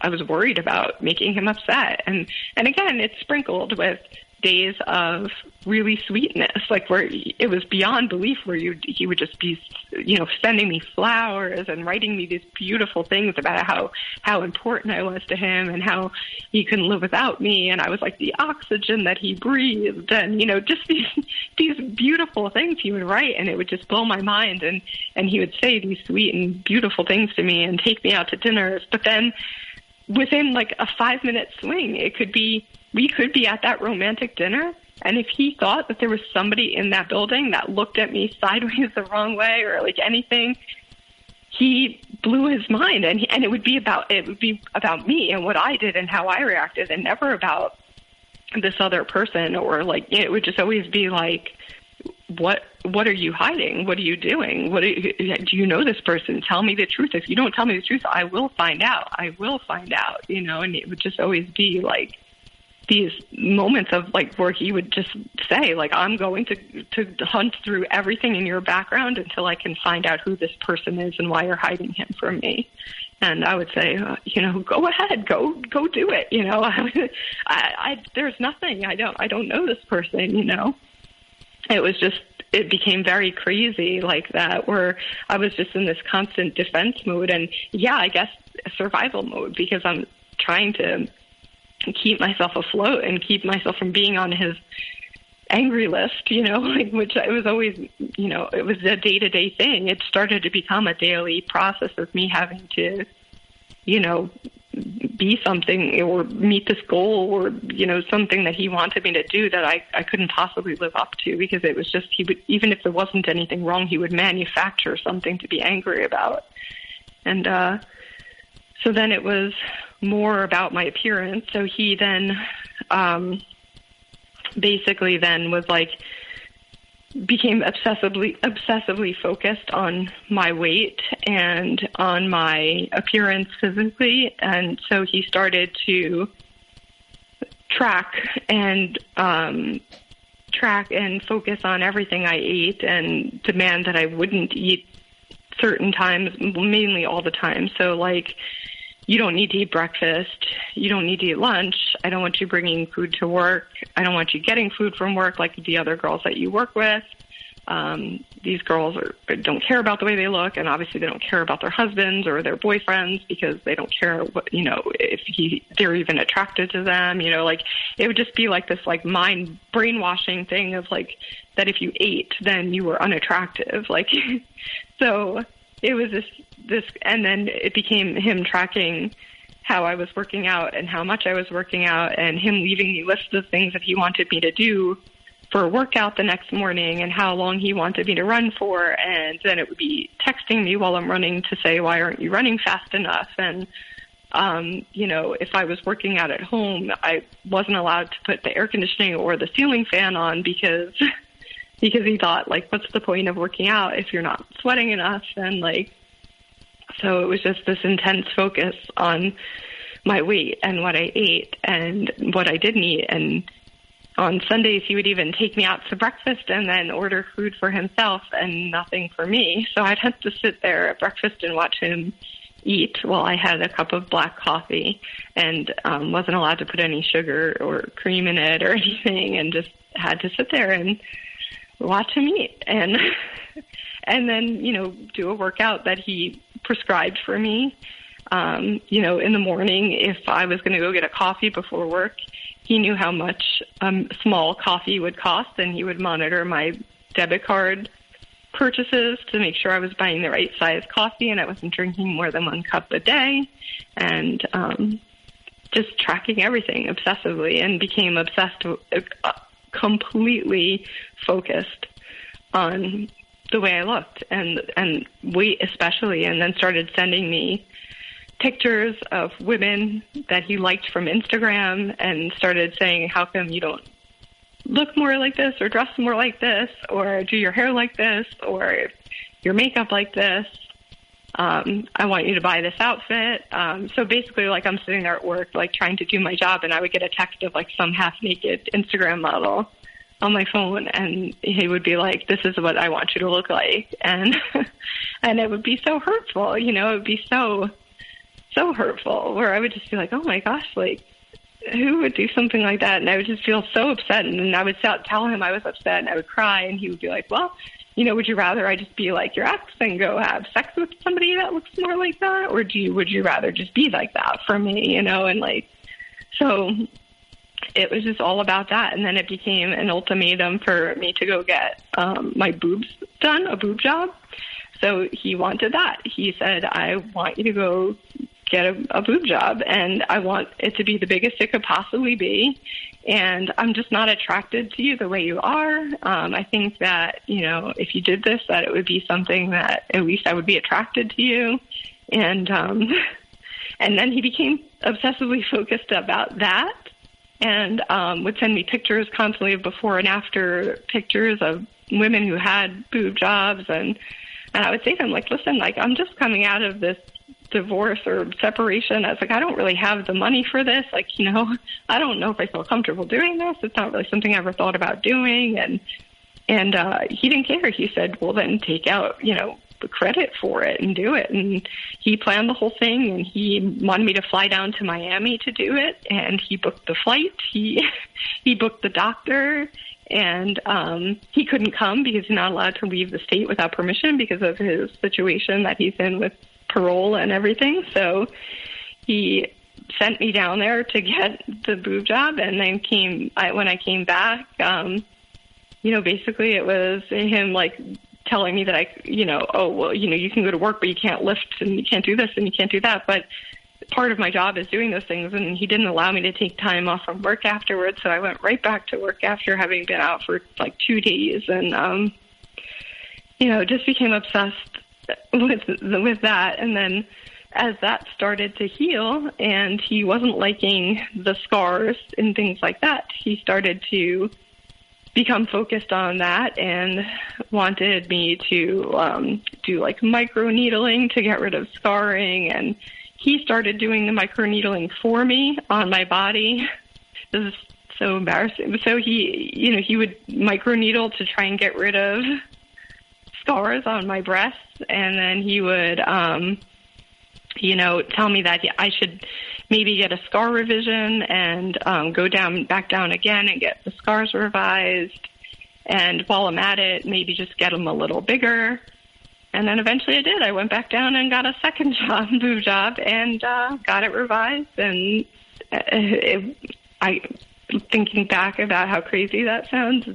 [SPEAKER 3] I was worried about making him upset. And and again, it's sprinkled with days of really sweetness, like where it was beyond belief, where you he would just be, you know, sending me flowers and writing me these beautiful things about how how important I was to him and how he couldn't live without me, and I was like the oxygen that he breathed, and you know, just these these beautiful things he would write, and it would just blow my mind, and and he would say these sweet and beautiful things to me and take me out to dinners, but then within like a five minute swing, it could be we could be at that romantic dinner. And if he thought that there was somebody in that building that looked at me sideways the wrong way or like anything, he blew his mind. And he, and it would be about it would be about me and what I did and how I reacted and never about this other person or like it would just always be like what what are you hiding? What are you doing? What you, do you know this person? Tell me the truth. If you don't tell me the truth i will find out. I will find out you know? And it would just always be like these moments of like where he would just say like i'm going to to hunt through everything in your background until i can find out who this person is and why you're hiding him from me. And i would say uh, you know go ahead. Go go do it you know? I, I there's nothing. I don't i don't know this person you know? It was just it became very crazy like that where i was just in this constant defense mode. And yeah i guess survival mode because i'm trying to keep myself afloat and keep myself from being on his angry list, you know, like which I was always, you know, it was a day to day thing. It started to become a daily process of me having to, you know, be something or meet this goal or, you know, something that he wanted me to do that I, I couldn't possibly live up to because it was just, he would, even if there wasn't anything wrong, he would manufacture something to be angry about. And, uh, so then it was more about my appearance. So he then, um, basically then was like became obsessively obsessively focused on my weight and on my appearance physically and so he started to track and um track and focus on everything I ate and demand that I wouldn't eat certain times mainly all the time so like you don't need to eat breakfast. You don't need to eat lunch. I don't want you bringing food to work. I don't want you getting food from work like the other girls that you work with. um, these girls are, don't care about the way they look, and obviously they don't care about their husbands or their boyfriends because they don't care what you know if he they're even attracted to them. You know, like it would just be like this like mind brainwashing thing of like that if you ate then you were unattractive. Like so it was this this, and then it became him tracking how I was working out and how much I was working out, and him leaving me lists of things that he wanted me to do for a workout the next morning and how long he wanted me to run for. And then it would be texting me while I'm running to say, why aren't you running fast enough? And, um, you know, if I was working out at home, I wasn't allowed to put the air conditioning or the ceiling fan on because, because he thought like, what's the point of working out if you're not sweating enough? And like, so it was just this intense focus on my weight and what I ate and what I didn't eat and on Sundays he would even take me out to breakfast and then order food for himself and nothing for me. So I'd have to sit there at breakfast and watch him eat while I had a cup of black coffee and um, wasn't allowed to put any sugar or cream in it or anything and just had to sit there and watch him eat and and then you know do a workout that he prescribed for me. Um you know in the morning if I was going to go get a coffee before work he knew how much a um, small coffee would cost, and he would monitor my debit card purchases to make sure I was buying the right size coffee and I wasn't drinking more than one cup a day, and um, just tracking everything obsessively, and became obsessed, uh, completely focused on the way I looked and and weight especially, and then started sending me pictures of women that he liked from Instagram and started saying, How come you don't look more like this or dress more like this or do your hair like this or your makeup like this? Um, I want you to buy this outfit. Um, so basically, like I'm sitting there at work, like trying to do my job, and I would get a text of like some half naked Instagram model on my phone, and he would be like, "This is what I want you to look like," and and it would be so hurtful, you know, it would be so so hurtful where I would just be like, oh my gosh, like who would do something like that? And I would just feel so upset. And I would tell him I was upset and I would cry. And he would be like, well, you know, would you rather I just be like your ex and go have sex with somebody that looks more like that? Or do you, would you rather just be like that for me, you know? And like, so it was just all about that. And then it became an ultimatum for me to go get um, my boobs done, a boob job. So he wanted that. He said, I want you to go get a, a boob job and I want it to be the biggest it could possibly be. And I'm just not attracted to you the way you are. Um, I think that, you know, if you did this, that it would be something that at least I would be attracted to you. And, um, and then he became obsessively focused about that and um, would send me pictures constantly of before and after pictures of women who had boob jobs and and I would say to him like listen like I'm just coming out of this divorce or separation. I was like, I don't really have the money for this. Like, you know, I don't know if I feel comfortable doing this. It's not really something I ever thought about doing. And, and, uh, he didn't care. He said, well, then take out, you know, the credit for it and do it. And he planned the whole thing and he wanted me to fly down to Miami to do it. And he booked the flight. He, he booked the doctor and um he couldn't come because he's not allowed to leave the state without permission because of his situation that he's in with parole and everything. So he sent me down there to get the boob job, and then came I, when I came back. Um, you know, basically it was him like telling me that I, you know, oh well, you know, you can go to work, but you can't lift and you can't do this and you can't do that, but part of my job is doing those things and he didn't allow me to take time off from work afterwards so i went right back to work after having been out for like two days and um you know just became obsessed with with that. And then as that started to heal and he wasn't liking the scars and things like that he started to become focused on that and wanted me to um do like micro needling to get rid of scarring. And he started doing the micro needling for me on my body. This is so embarrassing. So he you know he would micro needle to try and get rid of scars on my breasts and then he would um you know tell me that I should maybe get a scar revision and um go down back down again and get the scars revised And while I'm at it, maybe just get them a little bigger. And then eventually I did. I went back down and got a second job, boob job, and uh, got it revised. And uh, it, I, thinking back about how crazy that sounds,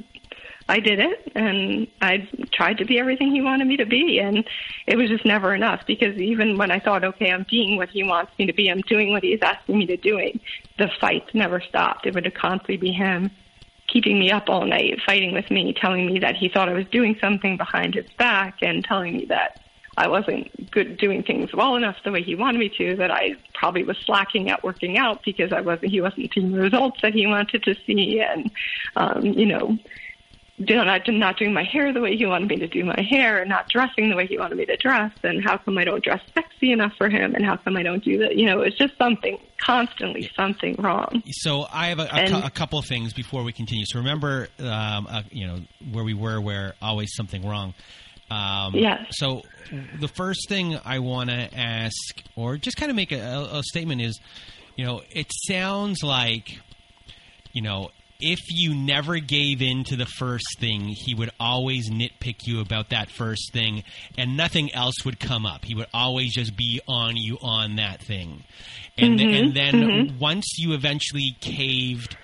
[SPEAKER 3] I did it and I tried to be everything he wanted me to be and it was just never enough because even when I thought, okay, I'm being what he wants me to be, I'm doing what he's asking me to doing, the fights never stopped. It would constantly be him keeping me up all night, fighting with me, telling me that he thought I was doing something behind his back and telling me that I wasn't good doing things well enough the way he wanted me to, that I probably was slacking at working out because I wasn't he wasn't seeing the results that he wanted to see and um, you know, not not doing my hair the way he wanted me to do my hair, and not dressing the way he wanted me to dress, and how come I don't dress sexy enough for him, and how come I don't do that? You know, it's just something constantly something wrong.
[SPEAKER 1] So I have a, a, and, a couple of things before we continue. So remember, um, uh, you know, where we were, where always something wrong. Um,
[SPEAKER 3] yes.
[SPEAKER 1] So the first thing I want to ask, or just kind of make a, a statement, is, you know, it sounds like, you know, if you never gave in to the first thing, he would always nitpick you about that first thing, and nothing else would come up. He would always just be on you on that thing, and
[SPEAKER 3] mm-hmm.
[SPEAKER 1] th- and then
[SPEAKER 3] mm-hmm.
[SPEAKER 1] once you eventually caved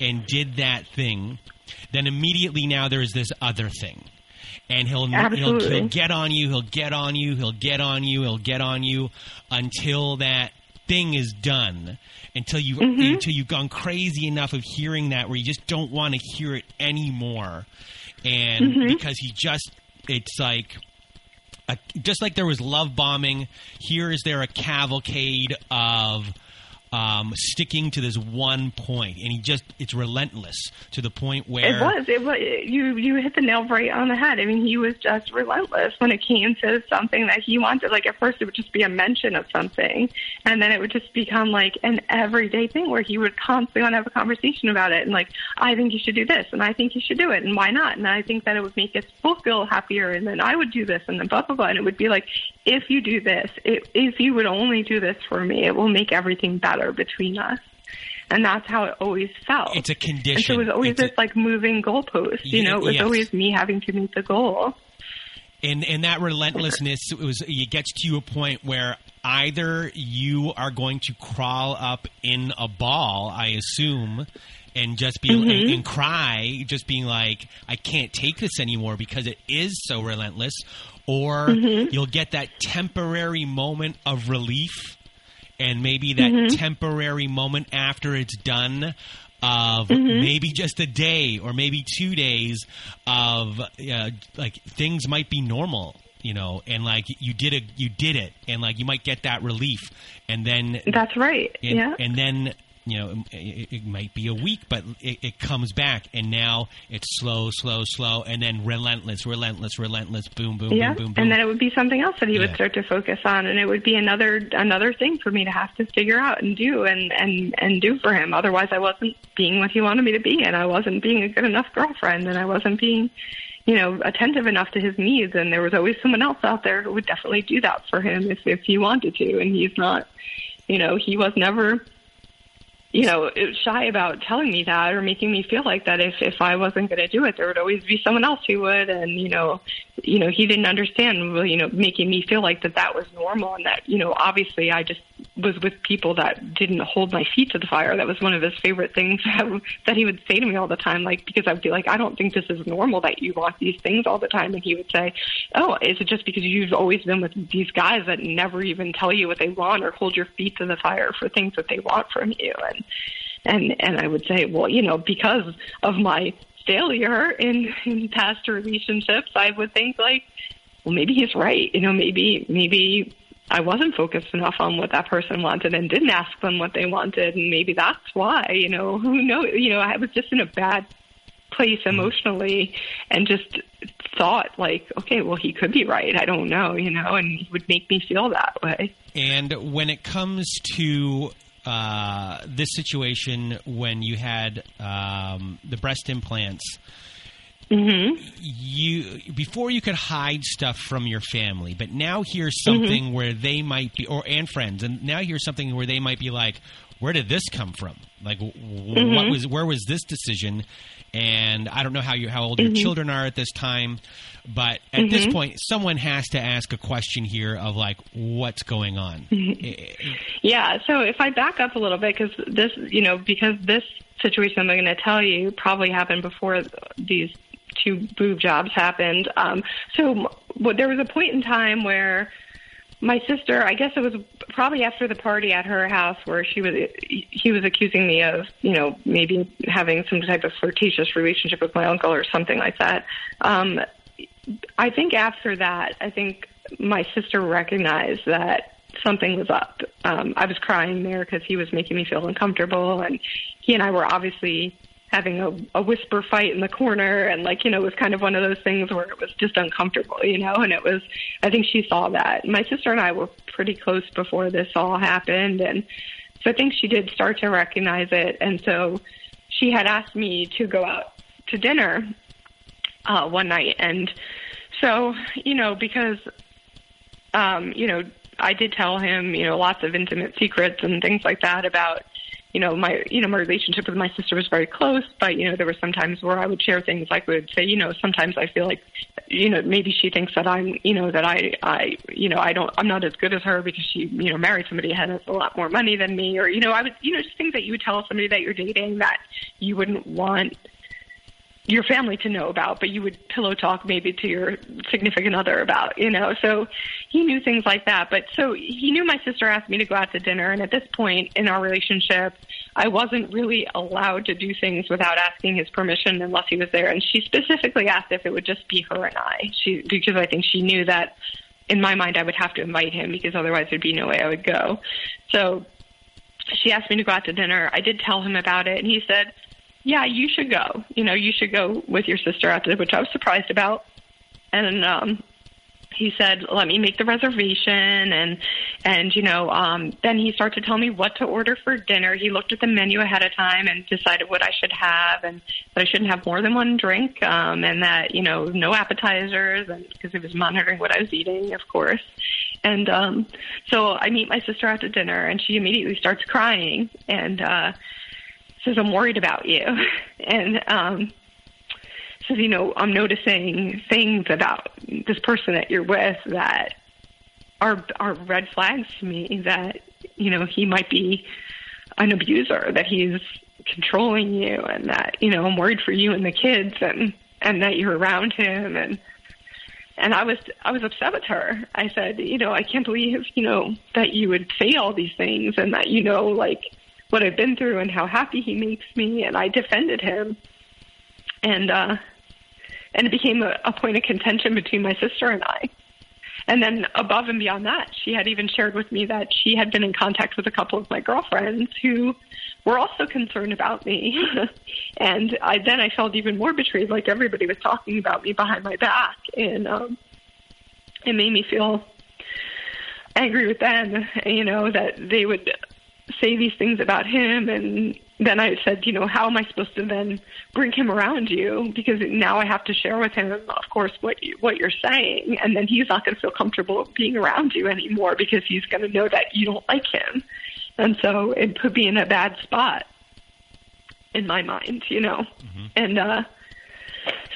[SPEAKER 1] and did that thing, then immediately now there's this other thing. And he'll, he'll he'll get on you, he'll get on you, he'll get on you, he'll get on you until that thing is done until you
[SPEAKER 3] mm-hmm.
[SPEAKER 1] until you've gone crazy enough of hearing that where you just don't want to hear it anymore and
[SPEAKER 3] mm-hmm.
[SPEAKER 1] because he just it's like a, just like there was love bombing here is there a cavalcade of um, sticking to this one point, and he just it's relentless to the point where
[SPEAKER 3] it was. It was you. You hit the nail right on the head. I mean, he was just relentless when it came to something that he wanted. Like at first, it would just be a mention of something, and then it would just become like an everyday thing where he would constantly want to have a conversation about it, and like, I think you should do this, and I think you should do it, and why not? And I think that it would make us both feel happier, and then I would do this, and then blah blah blah, and it would be like, if you do this, it, if you would only do this for me, it will make everything better between us. And that's how it always felt.
[SPEAKER 1] It's a condition.
[SPEAKER 3] And so it was always
[SPEAKER 1] it's
[SPEAKER 3] this
[SPEAKER 1] a,
[SPEAKER 3] like moving goalpost. You know, it was
[SPEAKER 1] yes.
[SPEAKER 3] always me having to meet the goal.
[SPEAKER 1] And and that relentlessness it was it gets to a point where either you are going to crawl up in a ball, I assume, and just be
[SPEAKER 3] mm-hmm.
[SPEAKER 1] and, and, cry, just being like, I can't take this anymore because it is so relentless, or
[SPEAKER 3] mm-hmm.
[SPEAKER 1] you'll get that temporary moment of relief and maybe that
[SPEAKER 3] mm-hmm.
[SPEAKER 1] temporary moment after it's done of
[SPEAKER 3] Mm-hmm.
[SPEAKER 1] maybe just a day or maybe two days of uh, like things might be normal you know and like you did a you did it and like you might get that relief and then
[SPEAKER 3] that's right
[SPEAKER 1] and,
[SPEAKER 3] yeah
[SPEAKER 1] and then you know, it, it, might be a week, but it, it, comes back, and now it's slow, slow, slow, and then relentless, relentless, relentless, boom, boom,
[SPEAKER 3] yeah.
[SPEAKER 1] boom, boom, boom.
[SPEAKER 3] And then it would be something else that he
[SPEAKER 1] Yeah.
[SPEAKER 3] would start to focus on, and it would be another another thing for me to have to figure out and do and and and do for him. Otherwise, I wasn't being what he wanted me to be, and I wasn't being a good enough girlfriend, and I wasn't being you know, attentive enough to his needs. And there was always someone else out there who would definitely do that for him if, if he wanted to. And he's not, you know, he was never you know, shy about telling me that or making me feel like that. If if I wasn't going to do it, there would always be someone else who would, and you know, you know, he didn't understand, you know, making me feel like that that was normal and that you know, obviously, I just was with people that didn't hold my feet to the fire. That was one of his favorite things that, he would say to me all the time, like because I'd be like, I don't think this is normal that you want these things all the time, and he would say, Oh, is it just because you've always been with these guys that never even tell you what they want or hold your feet to the fire for things that they want from you? And and and I would say, well, you know, because of my failure in, in past relationships, I would think like, well, maybe he's right. You know, maybe maybe I wasn't focused enough on what that person wanted and didn't ask them what they wanted, and maybe that's why. You know, who knows? You know, I was just in a bad place emotionally, and just thought like, okay, well, he could be right. I don't know. You know, and he would make me feel that way.
[SPEAKER 1] And when it comes to uh, this situation, when you had um, the breast implants,
[SPEAKER 3] Mm-hmm.
[SPEAKER 1] you before you could hide stuff from your family, but now here's something mm-hmm. where they might be, or and friends, and now here's something where they might be like, "Where did this come from? Like, w- what mm-hmm. was where was this decision?" and I don't know how you how old your mm-hmm. children are at this time, but at this point, someone has to ask a question here of like, what's going on?
[SPEAKER 3] Yeah. So if I back up a little bit, because this, you know, because this situation I'm going to tell you probably happened before these two boob jobs happened. Um, so well, there was a point in time where my sister, I guess it was probably after the party at her house where she was, he was accusing me of, you know, maybe having some type of flirtatious relationship with my uncle or something like that. Um, I think after that, I think my sister recognized that something was up. Um, I was crying there because he was making me feel uncomfortable, and he and I were obviously having a, a whisper fight in the corner, and like you know, it was kind of one of those things where it was just uncomfortable, you know. And it was, I think she saw that. My sister and I were pretty close before this all happened, and so I think she did start to recognize it, and so she had asked me to go out to dinner uh, one night, and so you know because um, you know I did tell him you know lots of intimate secrets and things like that about you know my you know my relationship with my sister was very close, but you know there were some times where I would share things like would say you know sometimes I feel like you know maybe she thinks that I'm you know that I I you know I don't I'm not as good as her because she you know married somebody who has a lot more money than me or you know I would you know just things that you would tell somebody that you're dating that you wouldn't want your family to know about, but you would pillow talk maybe to your significant other about, you know. So he knew things like that. But so he knew my sister asked me to go out to dinner. And at this point in our relationship, I wasn't really allowed to do things without asking his permission unless he was there. And she specifically asked if it would just be her and I, she, because I think she knew that in my mind I would have to invite him because otherwise there'd be no way I would go. So she asked me to go out to dinner. I did tell him about it, and he said, "Yeah, you should go. You know, you should go with your sister out to," which I was surprised about. And um, he said, "Let me make the reservation," and and you know, um, then he started to tell me what to order for dinner. He looked at the menu ahead of time and decided what I should have, and that I shouldn't have more than one drink, um, and that you know, no appetizers, and because he was monitoring what I was eating, of course. And um, so I meet my sister out to dinner, and she immediately starts crying and uh, says, "I'm worried about you," and um, says, "You know, I'm noticing things about this person that you're with that are are red flags to me. That you know he might be an abuser, that he's controlling you, and that you know I'm worried for you and the kids, and and that you're around him and." and I was I was upset with her. I said, you know, I can't believe, you know, that you would say all these things and that you know like what I've been through and how happy he makes me and I defended him. And uh and it became a, a point of contention between my sister and I. And then above and beyond that, she had even shared with me that she had been in contact with a couple of my girlfriends who were also concerned about me. and I then I felt even more betrayed, like everybody was talking about me behind my back. And um it made me feel angry with them, you know, that they would say these things about him and then I said, you know, how am I supposed to then bring him around you? Because now I have to share with him, of course, what you, what you're saying, and then he's not going to feel comfortable being around you anymore because he's going to know that you don't like him, and so it put me in a bad spot in my mind, you know, and uh,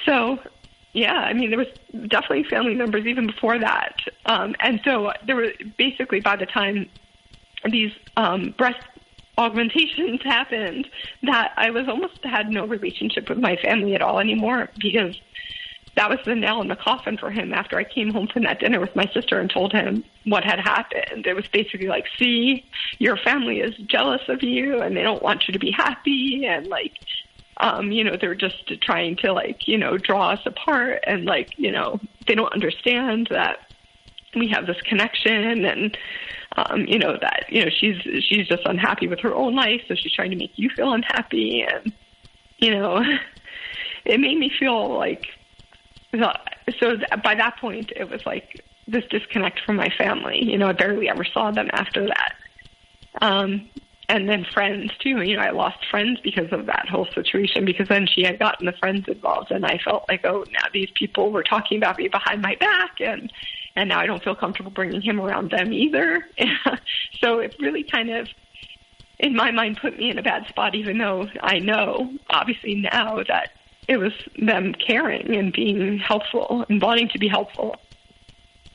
[SPEAKER 3] so yeah, I mean, there was definitely family members even before that, um, and so there were basically by the time these um, breast augmentations happened that I was almost had no relationship with my family at all anymore because that was the nail in the coffin for him after I came home from that dinner with my sister and told him what had happened. It was basically like, see, your family is jealous of you and they don't want you to be happy and like um, you know, they're just trying to like, you know, draw us apart and like, you know, they don't understand that we have this connection and um, you know that you know she's she's just unhappy with her own life, so she's trying to make you feel unhappy, and you know, it made me feel like so by that point it was like this disconnect from my family. You know, I barely ever saw them after that. Um, and then friends too. You know, I lost friends because of that whole situation because then she had gotten the friends involved, and I felt like, oh, now these people were talking about me behind my back, and and now I don't feel comfortable bringing him around them either. so it really kind of, in my mind, put me in a bad spot. Even though I know, obviously now that it was them caring and being helpful and wanting to be helpful.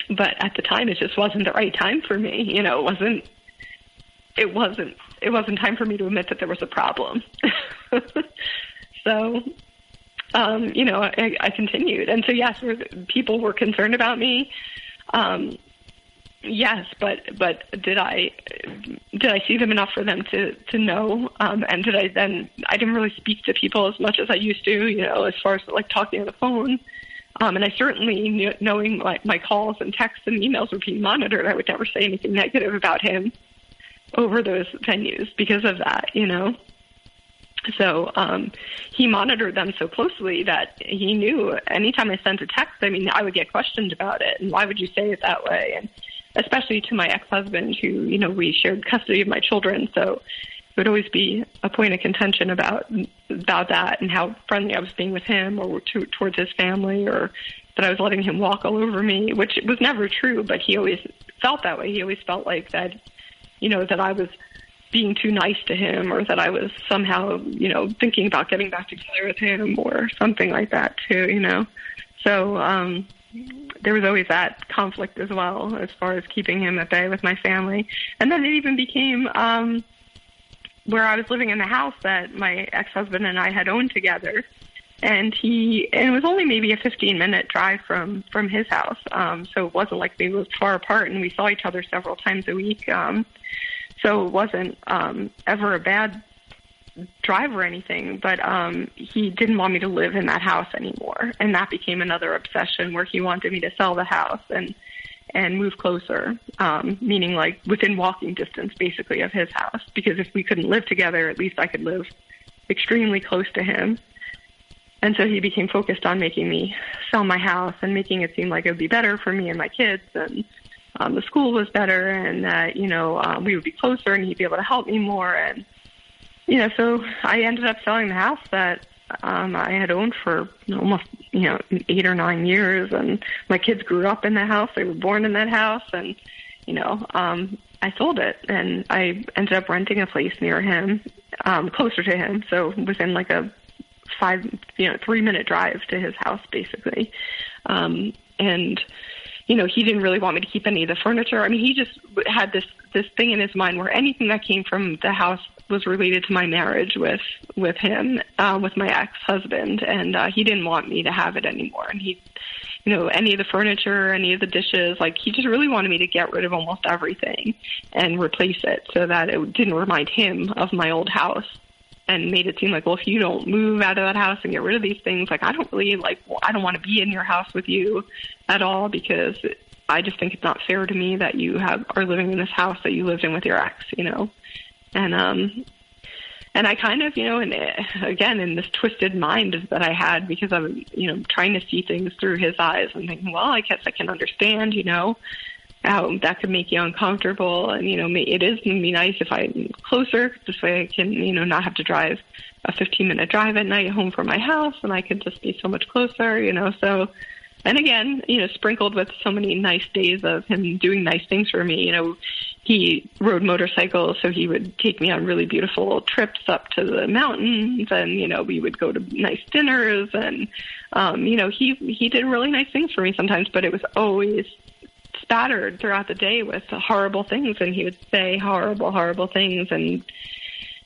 [SPEAKER 3] But at the time, it just wasn't the right time for me. You know, it wasn't. It wasn't. It wasn't time for me to admit that there was a problem. so, um, you know, I, I continued, and so yes, people were concerned about me. Um, yes, but but did I did I see them enough for them to to know? Um, and did I then? I didn't really speak to people as much as I used to. You know, as far as like talking on the phone. Um, and I certainly, knew, knowing my, my calls and texts and emails were being monitored, I would never say anything negative about him over those venues because of that. You know. So um, he monitored them so closely that he knew anytime I sent a text, I mean, I would get questioned about it. And why would you say it that way? And especially to my ex-husband who, you know, we shared custody of my children. So it would always be a point of contention about about that and how friendly I was being with him or to, towards his family or that I was letting him walk all over me, which was never true, but he always felt that way. He always felt like that, you know, that I was being too nice to him or that I was somehow, you know, thinking about getting back together with him or something like that too, you know. So, um there was always that conflict as well as far as keeping him at bay with my family. And then it even became um where I was living in the house that my ex-husband and I had owned together. And he and it was only maybe a 15 minute drive from from his house. Um so it wasn't like we lived far apart and we saw each other several times a week. Um so it wasn't um ever a bad drive or anything, but um he didn't want me to live in that house anymore. And that became another obsession where he wanted me to sell the house and and move closer, um, meaning like within walking distance basically of his house. Because if we couldn't live together, at least I could live extremely close to him. And so he became focused on making me sell my house and making it seem like it would be better for me and my kids and um, the school was better and that, you know, um, we would be closer and he'd be able to help me more. And you know, so I ended up selling the house that um, I had owned for almost, you know, eight or nine years, and my kids grew up in that house. They were born in that house, and you know, um, I sold it, and I ended up renting a place near him, um, closer to him, so within like a five, you know, three minute drive to his house, basically, um, and you know, he didn't really want me to keep any of the furniture. I mean, he just had this this thing in his mind where anything that came from the house was related to my marriage with with him, uh, with my ex husband, and uh, he didn't want me to have it anymore. And he, you know, any of the furniture, any of the dishes, like he just really wanted me to get rid of almost everything and replace it so that it didn't remind him of my old house and made it seem like, well, if you don't move out of that house and get rid of these things, like I don't really like, well, I don't want to be in your house with you at all because I just think it's not fair to me that you have are living in this house that you lived in with your ex, you know, and um, and I kind of, you know, and again in this twisted mind that I had because I'm, you know, trying to see things through his eyes and thinking, well, I guess I can understand, you know, how that could make you uncomfortable. And, you know, it is going to be nice if I'm closer. This way I can, you know, not have to drive a 15 minute drive at night home from my house and I could just be so much closer, you know. So, and again, you know, sprinkled with so many nice days of him doing nice things for me, you know, he rode motorcycles, so he would take me on really beautiful trips up to the mountains, and you know we would go to nice dinners, and um, you know he he did really nice things for me sometimes, but it was always spattered throughout the day with horrible things and he would say horrible horrible things and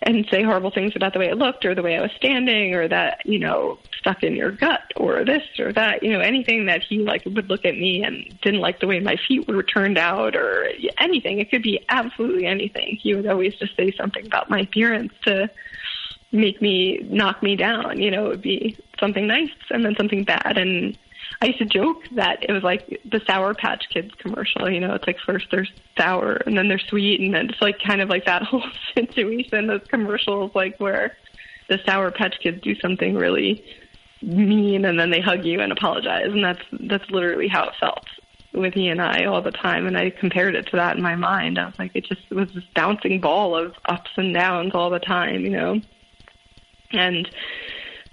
[SPEAKER 3] and say horrible things about the way it looked or the way I was standing or that, you know, stuck in your gut or this or that, you know, anything that he like would look at me and didn't like the way my feet were turned out or anything. It could be absolutely anything. He would always just say something about my appearance to make me knock me down. You know, it would be something nice and then something bad and I used to joke that it was like the Sour Patch Kids commercial. You know, it's like first they're sour and then they're sweet, and then it's like kind of like that whole situation. Those commercials, like where the Sour Patch Kids do something really mean and then they hug you and apologize, and that's that's literally how it felt with he and I all the time. And I compared it to that in my mind. I was like, it just was this bouncing ball of ups and downs all the time, you know, and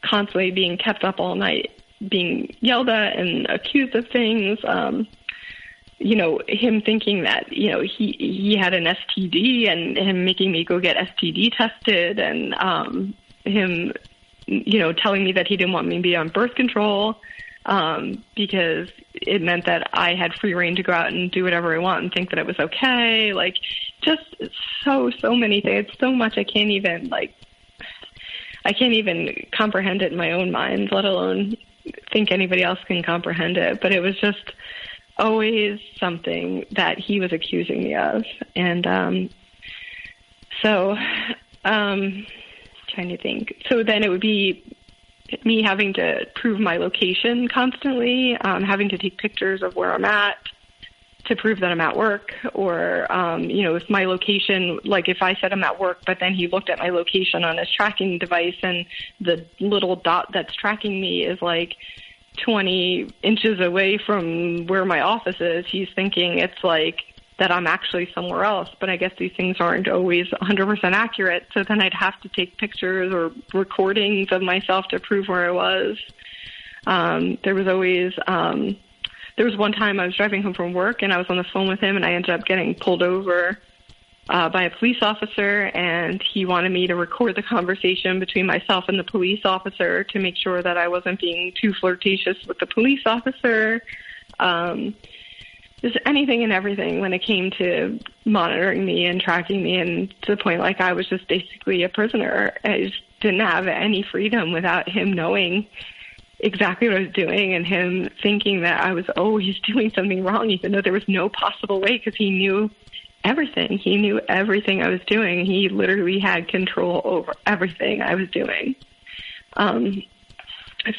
[SPEAKER 3] constantly being kept up all night being yelled at and accused of things. Um, you know, him thinking that, you know, he, he had an STD and him making me go get STD tested and, um, him you know, telling me that he didn't want me to be on birth control um, because it meant that I had free rein to go out and do whatever I want and think that it was okay. Like, just so so many things. So much I can't even like. I can't even comprehend it in my own mind, let alone think anybody else can comprehend it. But it was just always something that he was accusing me of, and um, so um, trying to think. So then it would be me having to prove my location constantly, um, having to take pictures of where I'm at to prove that I'm at work, or um, you know, if my location, like if I said I'm at work, but then he looked at my location on his tracking device, and the little dot that's tracking me is like 20 inches away from where my office is, he's thinking it's like that I'm actually somewhere else. But I guess these things aren't always 100% accurate. So then I'd have to take pictures or recordings of myself to prove where I was. Um, there was always, um, there was one time I was driving home from work and I was on the phone with him and I ended up getting pulled over uh, by a police officer, and he wanted me to record the conversation between myself and the police officer to make sure that I wasn't being too flirtatious with the police officer. Um, just anything and everything when it came to monitoring me and tracking me, and to the point like I was just basically a prisoner. I just didn't have any freedom without him knowing exactly what I was doing and him thinking that I was always doing something wrong, even though there was no possible way because he knew everything. He knew everything I was doing. He literally had control over everything I was doing. Um,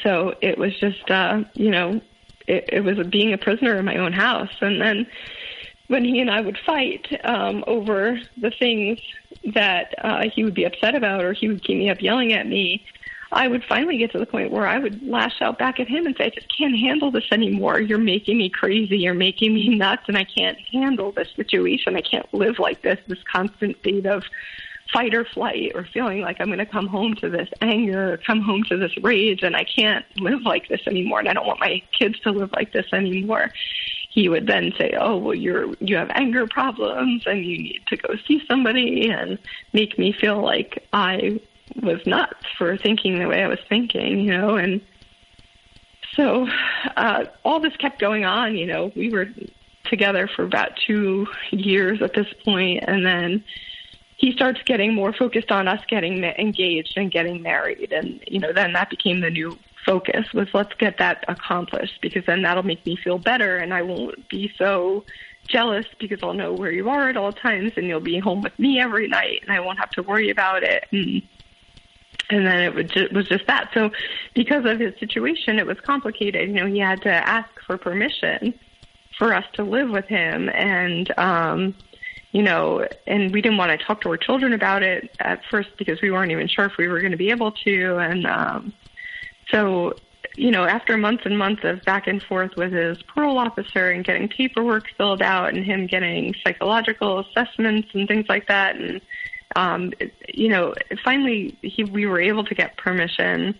[SPEAKER 3] so it was just, uh, you know, it, it was being a prisoner in my own house. And then when he and I would fight um, over the things that uh, he would be upset about, or he would keep me up yelling at me, I would finally get to the point where I would lash out back at him and say, I just can't handle this anymore. You're making me crazy. You're making me nuts, and I can't handle this situation. I can't live like this, this constant state of fight or flight, or feeling like I'm going to come home to this anger, or come home to this rage, and I can't live like this anymore. And I don't want my kids to live like this anymore. He would then say, "Oh, well, you're you have anger problems, and you need to go see somebody," and make me feel like I was nuts for thinking the way I was thinking, you know, and so uh, all this kept going on. You know, we were together for about two years at this point, and then he starts getting more focused on us getting engaged and getting married, and you know, then that became the new focus was let's get that accomplished because then that'll make me feel better, and I won't be so jealous because I'll know where you are at all times, and you'll be home with me every night, and I won't have to worry about it. And, and then it was just, was just that. So, because of his situation, it was complicated. You know, he had to ask for permission for us to live with him, and um, you know, and we didn't want to talk to our children about it at first because we weren't even sure if we were going to be able to, and um, so. You know, after months and months of back and forth with his parole officer and getting paperwork filled out and him getting psychological assessments and things like that, and um, you know, finally he, we were able to get permission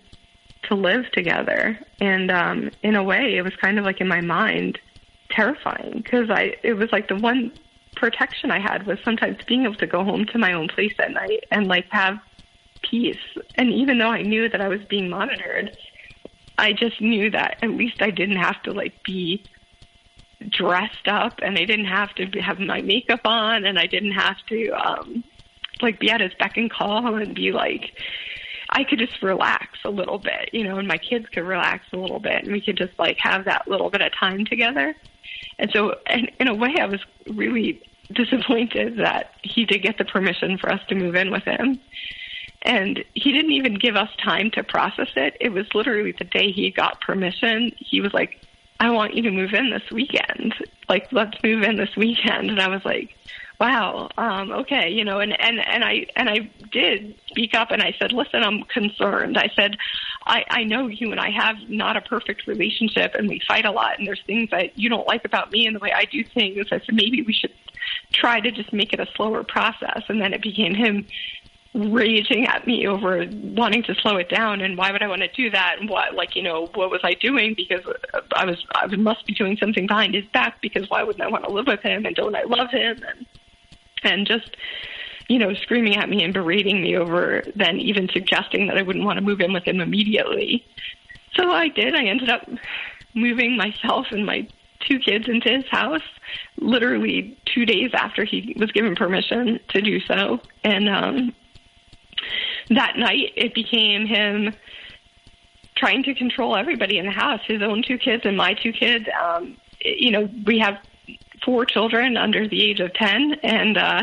[SPEAKER 3] to live together. And um, in a way, it was kind of like in my mind terrifying because I it was like the one protection I had was sometimes being able to go home to my own place at night and like have peace. And even though I knew that I was being monitored, I just knew that at least I didn't have to like be dressed up and I didn't have to have my makeup on and I didn't have to um like be at his beck and call and be like I could just relax a little bit, you know, and my kids could relax a little bit and we could just like have that little bit of time together. And so in, in a way I was really disappointed that he did get the permission for us to move in with him. And he didn't even give us time to process it. It was literally the day he got permission, he was like, I want you to move in this weekend. Like, let's move in this weekend. And I was like, wow, um, okay, you know, and, and, and I, and I did speak up and I said, listen, I'm concerned. I said, I, I know you and I have not a perfect relationship and we fight a lot and there's things that you don't like about me and the way I do things. I said, maybe we should try to just make it a slower process. And then it became him raging at me over wanting to slow it down and why would I want to do that and what like you know what was I doing because I was I must be doing something behind his back because why wouldn't I want to live with him and don't I love him and and just you know, screaming at me and berating me over then even suggesting that I wouldn't want to move in with him immediately. So I did. I ended up moving myself and my two kids into his house literally two days after he was given permission to do so. And um, that night, it became him trying to control everybody in the house his own two kids and my two kids. Um, you know, we have four children under the age of 10, and uh,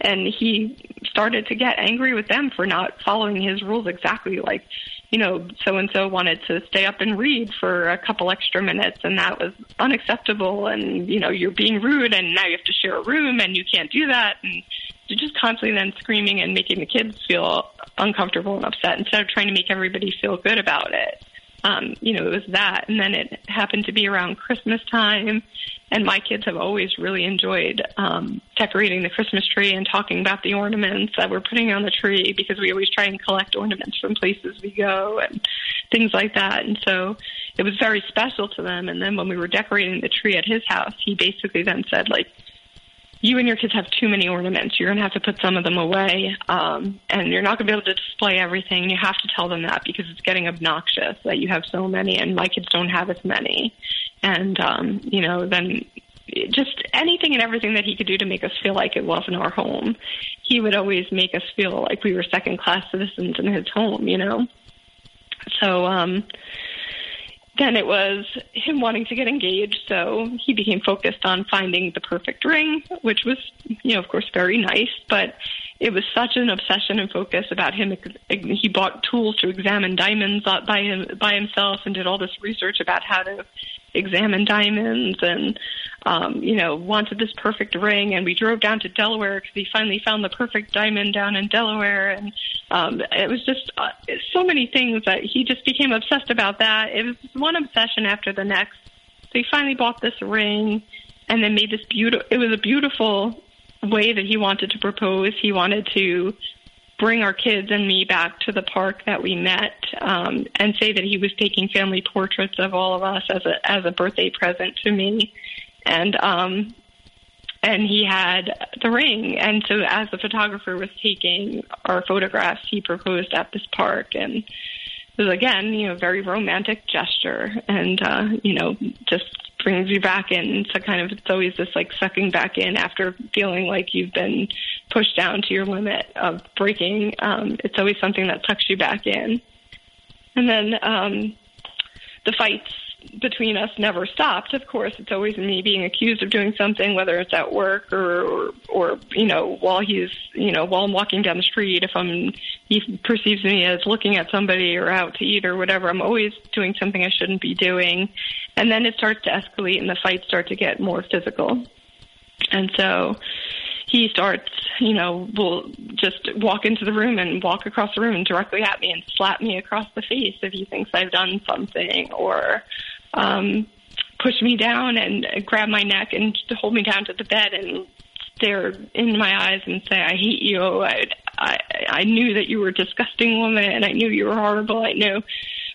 [SPEAKER 3] and he started to get angry with them for not following his rules exactly like you know so and so wanted to stay up and read for a couple extra minutes and that was unacceptable and you know you're being rude and now you have to share a room and you can't do that and just constantly then screaming and making the kids feel uncomfortable and upset instead of trying to make everybody feel good about it um, you know, it was that. And then it happened to be around Christmas time. And my kids have always really enjoyed um, decorating the Christmas tree and talking about the ornaments that we're putting on the tree because we always try and collect ornaments from places we go and things like that. And so it was very special to them. And then when we were decorating the tree at his house, he basically then said, like, you and your kids have too many ornaments. You're going to have to put some of them away, um, and you're not going to be able to display everything. You have to tell them that because it's getting obnoxious that you have so many, and my kids don't have as many. And um, you know, then just anything and everything that he could do to make us feel like it wasn't our home. He would always make us feel like we were second class citizens in his home. You know, so. um then it was him wanting to get engaged, so he became focused on finding the perfect ring, which was, you know, of course, very nice. But it was such an obsession and focus about him. He bought tools to examine diamonds by him by himself and did all this research about how to examine diamonds and um, you know wanted this perfect ring. And we drove down to Delaware because he finally found the perfect diamond down in Delaware. And um, it was just uh, so many things that he just became obsessed about. That it was one obsession after the next. So he finally bought this ring and then made this beautiful. It was a beautiful way that he wanted to propose. He wanted to bring our kids and me back to the park that we met um, and say that he was taking family portraits of all of us as a as a birthday present to me. And um and he had the ring. And so as the photographer was taking our photographs he proposed at this park. And was again you know very romantic gesture and uh you know just brings you back in. To kind of it's always this like sucking back in after feeling like you've been pushed down to your limit of breaking. Um it's always something that sucks you back in. And then um the fights between us never stopped. Of course, it's always me being accused of doing something, whether it's at work or, or, or you know, while he's, you know, while I'm walking down the street. If I'm, he perceives me as looking at somebody or out to eat or whatever, I'm always doing something I shouldn't be doing. And then it starts to escalate, and the fights start to get more physical. And so, he starts, you know, will just walk into the room and walk across the room directly at me and slap me across the face if he thinks I've done something, or um, push me down and grab my neck and hold me down to the bed and stare in my eyes and say, "I hate you. I, I, I knew that you were a disgusting woman, and I knew you were horrible. I knew."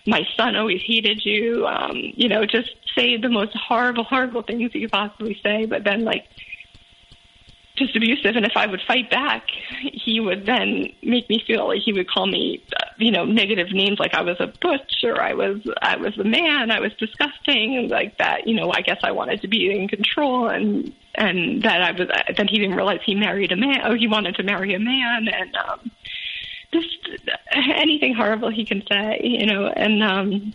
[SPEAKER 3] My son always hated you. Um, you know, just say the most horrible, horrible things you could possibly say, but then like just abusive. And if I would fight back, he would then make me feel like he would call me, you know, negative names like I was a butch or I was I was a man, I was disgusting, like that. You know, I guess I wanted to be in control, and and that I was. Then he didn't realize he married a man. Oh, he wanted to marry a man, and um, just anything horrible he can say, you know. And um,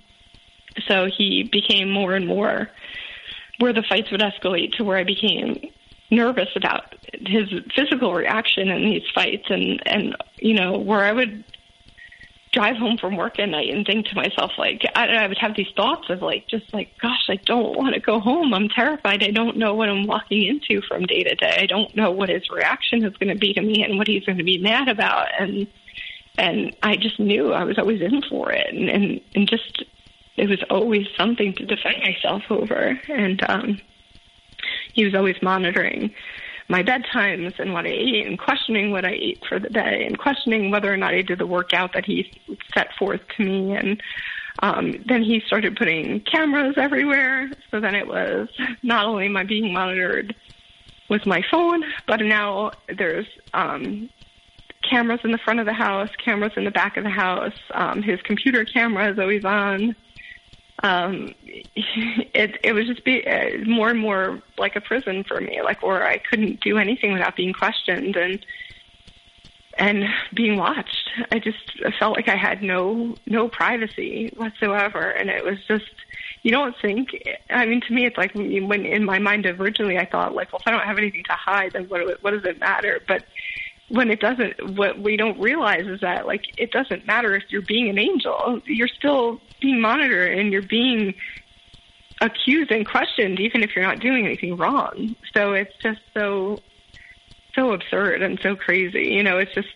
[SPEAKER 3] so he became more and more where the fights would escalate to where I became nervous about his physical reaction in these fights. And and you know where I would drive home from work at night and think to myself like I, I would have these thoughts of like just like gosh I don't want to go home. I'm terrified. I don't know what I'm walking into from day to day. I don't know what his reaction is going to be to me and what he's going to be mad about. And and I just knew I was always in for it. And and, and just it was always something to defend myself over. And um he was always monitoring my bedtimes and what I ate and questioning what I ate for the day and questioning whether or not I did the workout that he set forth to me. And um, then he started putting cameras everywhere. So then it was not only am I being monitored with my phone, but now there's um, cameras in the front of the house, cameras in the back of the house. Um, his computer camera is always on. Um, it it was just be uh, more and more like a prison for me, like where I couldn't do anything without being questioned and and being watched. I just felt like I had no no privacy whatsoever, and it was just you don't think. I mean, to me, it's like when in my mind originally I thought like, well, if I don't have anything to hide, then what what does it matter? But when it doesn't, what we don't realize is that like it doesn't matter if you're being an angel, you're still being monitored and you're being accused and questioned, even if you're not doing anything wrong. So it's just so so absurd and so crazy. You know, it's just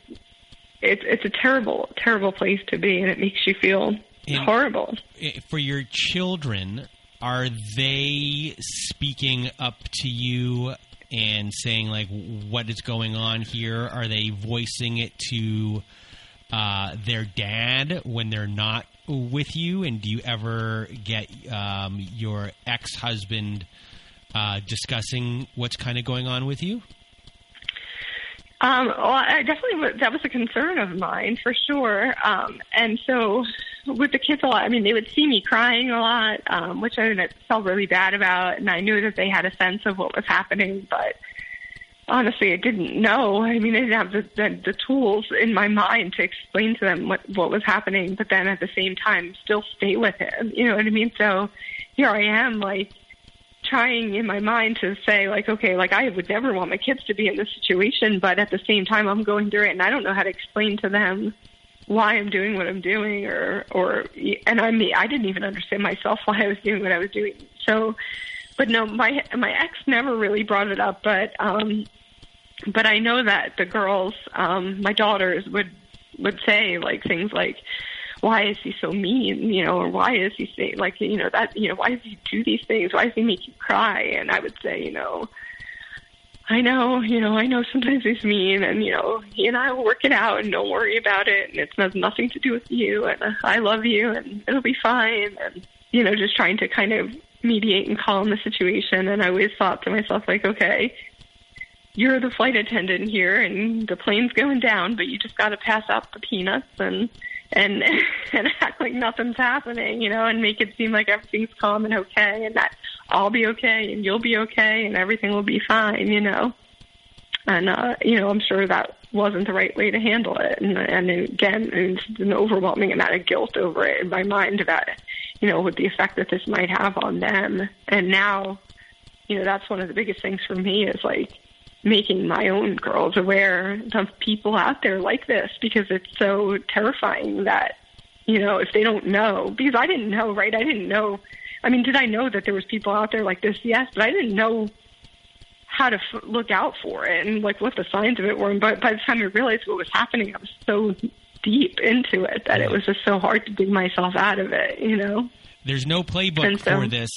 [SPEAKER 3] it's it's a terrible terrible place to be, and it makes you feel and horrible.
[SPEAKER 1] Eh, for your children, are they speaking up to you and saying like what is going on here? Are they voicing it to uh, their dad when they're not with you? And do you ever get um, your ex husband uh, discussing what's kind of going on with you?
[SPEAKER 3] Um, well, I definitely that was a concern of mine for sure. Um, and so with the kids a lot, I mean, they would see me crying a lot, um, which I felt really bad about, and I knew that they had a sense of what was happening, but honestly, I didn't know. I mean, I didn't have the, the, the tools in my mind to explain to them what what was happening, but then at the same time, still stay with him. You know what I mean? So here I am, like trying in my mind to say like okay like i would never want my kids to be in this situation but at the same time i'm going through it and i don't know how to explain to them why i'm doing what i'm doing or or and i'm i didn't even understand myself why i was doing what i was doing so but no my my ex never really brought it up but um but i know that the girls um my daughters would would say like things like why is he so mean, you know, or why is he say like, you know, that, you know, why does he do these things? Why does he make you cry? And I would say, you know, I know, you know, I know sometimes he's mean and, you know, he and I will work it out and don't worry about it and it has nothing to do with you and uh, I love you and it'll be fine and, you know, just trying to kind of mediate and calm the situation. And I always thought to myself, like, okay, you're the flight attendant here and the plane's going down, but you just got to pass out the peanuts and, and and act like nothing's happening, you know, and make it seem like everything's calm and okay, and that I'll be okay and you'll be okay and everything will be fine, you know. And uh, you know, I'm sure that wasn't the right way to handle it, and and again, it's an overwhelming amount of guilt over it in my mind about, you know, what the effect that this might have on them. And now, you know, that's one of the biggest things for me is like making my own girls aware of people out there like this because it's so terrifying that you know if they don't know because I didn't know right? I didn't know. I mean did I know that there was people out there like this? Yes but I didn't know how to f- look out for it and like what the signs of it were. But by the time I realized what was happening I was so deep into it that it was just so hard to dig myself out of it you know?
[SPEAKER 1] There's no playbook so, for this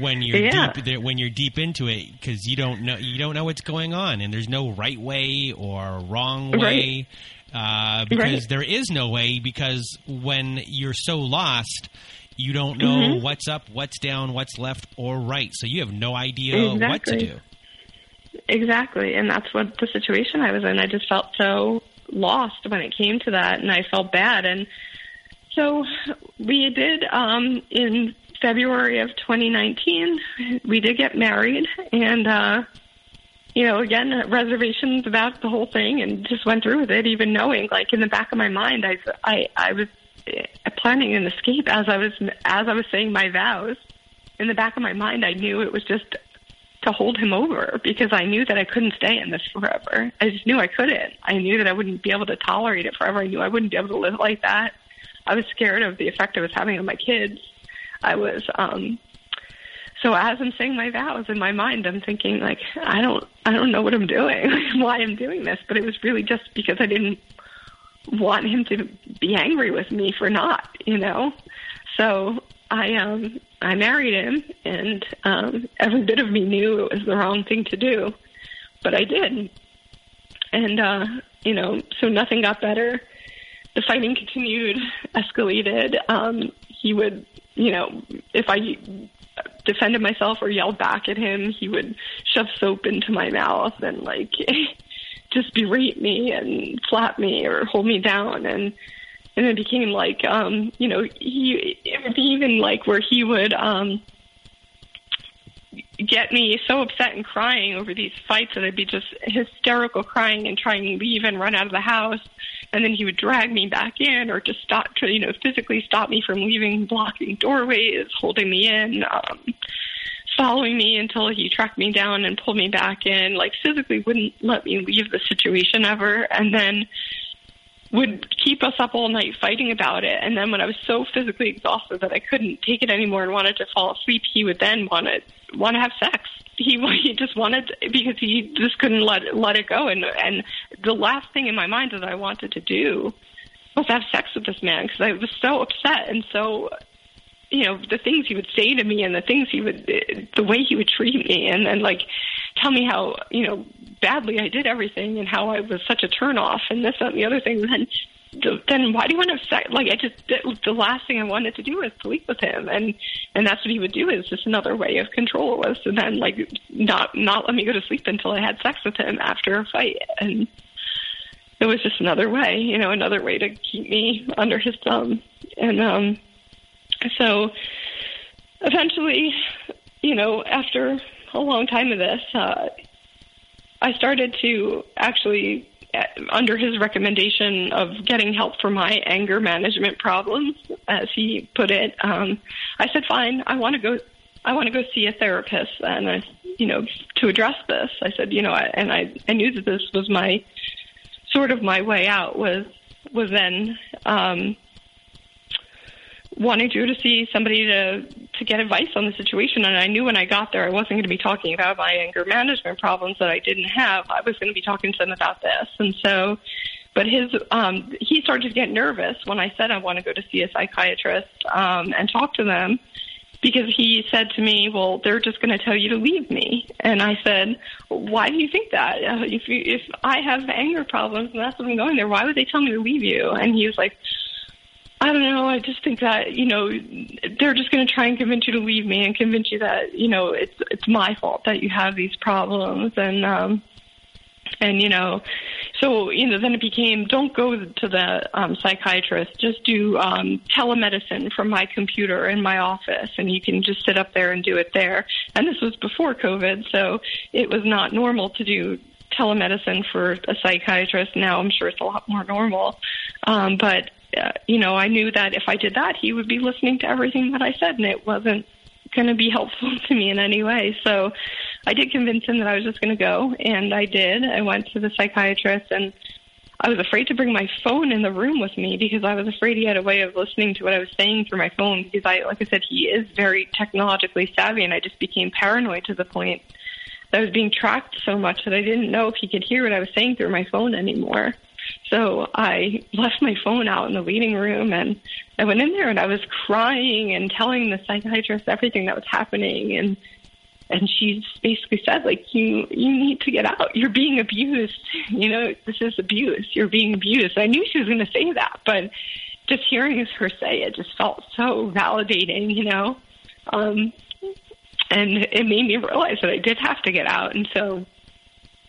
[SPEAKER 1] when you're yeah. deep when you're deep into it because you don't know you don't know what's going on and there's no right way or wrong way right. uh, because right. there is no way because when you're so lost you don't know mm-hmm. what's up what's down what's left or right so you have no idea exactly. what to do
[SPEAKER 3] exactly and that's what the situation i was in i just felt so lost when it came to that and i felt bad and so we did um, in February of 2019, we did get married, and uh, you know, again, reservations about the whole thing, and just went through with it, even knowing, like in the back of my mind, I I I was uh, planning an escape as I was as I was saying my vows. In the back of my mind, I knew it was just to hold him over because I knew that I couldn't stay in this forever. I just knew I couldn't. I knew that I wouldn't be able to tolerate it forever. I knew I wouldn't be able to live like that. I was scared of the effect it was having on my kids. I was um so as I'm saying my vows in my mind, I'm thinking like I don't I don't know what I'm doing, why I'm doing this, but it was really just because I didn't want him to be angry with me for not, you know. So I um I married him and um every bit of me knew it was the wrong thing to do. But I did. And uh, you know, so nothing got better. The fighting continued, escalated. Um he would you know, if I defended myself or yelled back at him, he would shove soap into my mouth and like just berate me and slap me or hold me down. And and it became like um you know he it would be even like where he would um get me so upset and crying over these fights that I'd be just hysterical crying and trying to leave and run out of the house. And then he would drag me back in or just stop, to, you know, physically stop me from leaving, blocking doorways, holding me in, um, following me until he tracked me down and pulled me back in, like physically wouldn't let me leave the situation ever. And then would keep us up all night fighting about it. And then when I was so physically exhausted that I couldn't take it anymore and wanted to fall asleep, he would then want to want to have sex. He he just wanted because he just couldn't let let it go. And and the last thing in my mind that I wanted to do was have sex with this man because I was so upset and so you know the things he would say to me and the things he would the way he would treat me and then like tell me how you know badly I did everything and how I was such a turnoff and this that, and the other thing And then then why do you want to sex? Like I just the last thing I wanted to do was sleep with him, and and that's what he would do. Is just another way of control was to then like not not let me go to sleep until I had sex with him after a fight, and it was just another way, you know, another way to keep me under his thumb, and um, so eventually, you know, after a long time of this, uh, I started to actually, uh, under his recommendation of getting help for my anger management problems, as he put it, um, I said, "Fine, I want to go. I want to go see a therapist." And I, you know, to address this, I said, you know, I, and I, I knew that this was my sort of my way out was was then um, to go to see somebody to to get advice on the situation and I knew when I got there I wasn't going to be talking about my anger management problems that I didn't have. I was going to be talking to them about this. And so but his um he started to get nervous when I said I want to go to see a psychiatrist um and talk to them because he said to me, "Well, they're just going to tell you to leave me." And I said, "Why do you think that? If you, if I have anger problems and that's what I'm going there, why would they tell me to leave you?" And he was like, I don't know. I just think that you know they're just going to try and convince you to leave me and convince you that you know it's it's my fault that you have these problems. And um and you know so you know then it became don't go to the um psychiatrist. Just do um telemedicine from my computer in my office and you can just sit up there and do it there. And this was before covid so it was not normal to do telemedicine for a psychiatrist. Now i'm sure it's a lot more normal. Um but uh, you know, I knew that if I did that, he would be listening to everything that I said, and it wasn't going to be helpful to me in any way. So I did convince him that I was just going to go, and I did. I went to the psychiatrist, and I was afraid to bring my phone in the room with me because I was afraid he had a way of listening to what I was saying through my phone. Because I, like I said, he is very technologically savvy, and I just became paranoid to the point that I was being tracked so much that I didn't know if he could hear what I was saying through my phone anymore. So I left my phone out in the waiting room and I went in there and I was crying and telling the psychiatrist everything that was happening and and she basically said like you you need to get out. You're being abused. You know this is abuse. You're being abused. I knew she was going to say that but just hearing her say it just felt so validating you know? Um and it made me realize that i did have to get out and so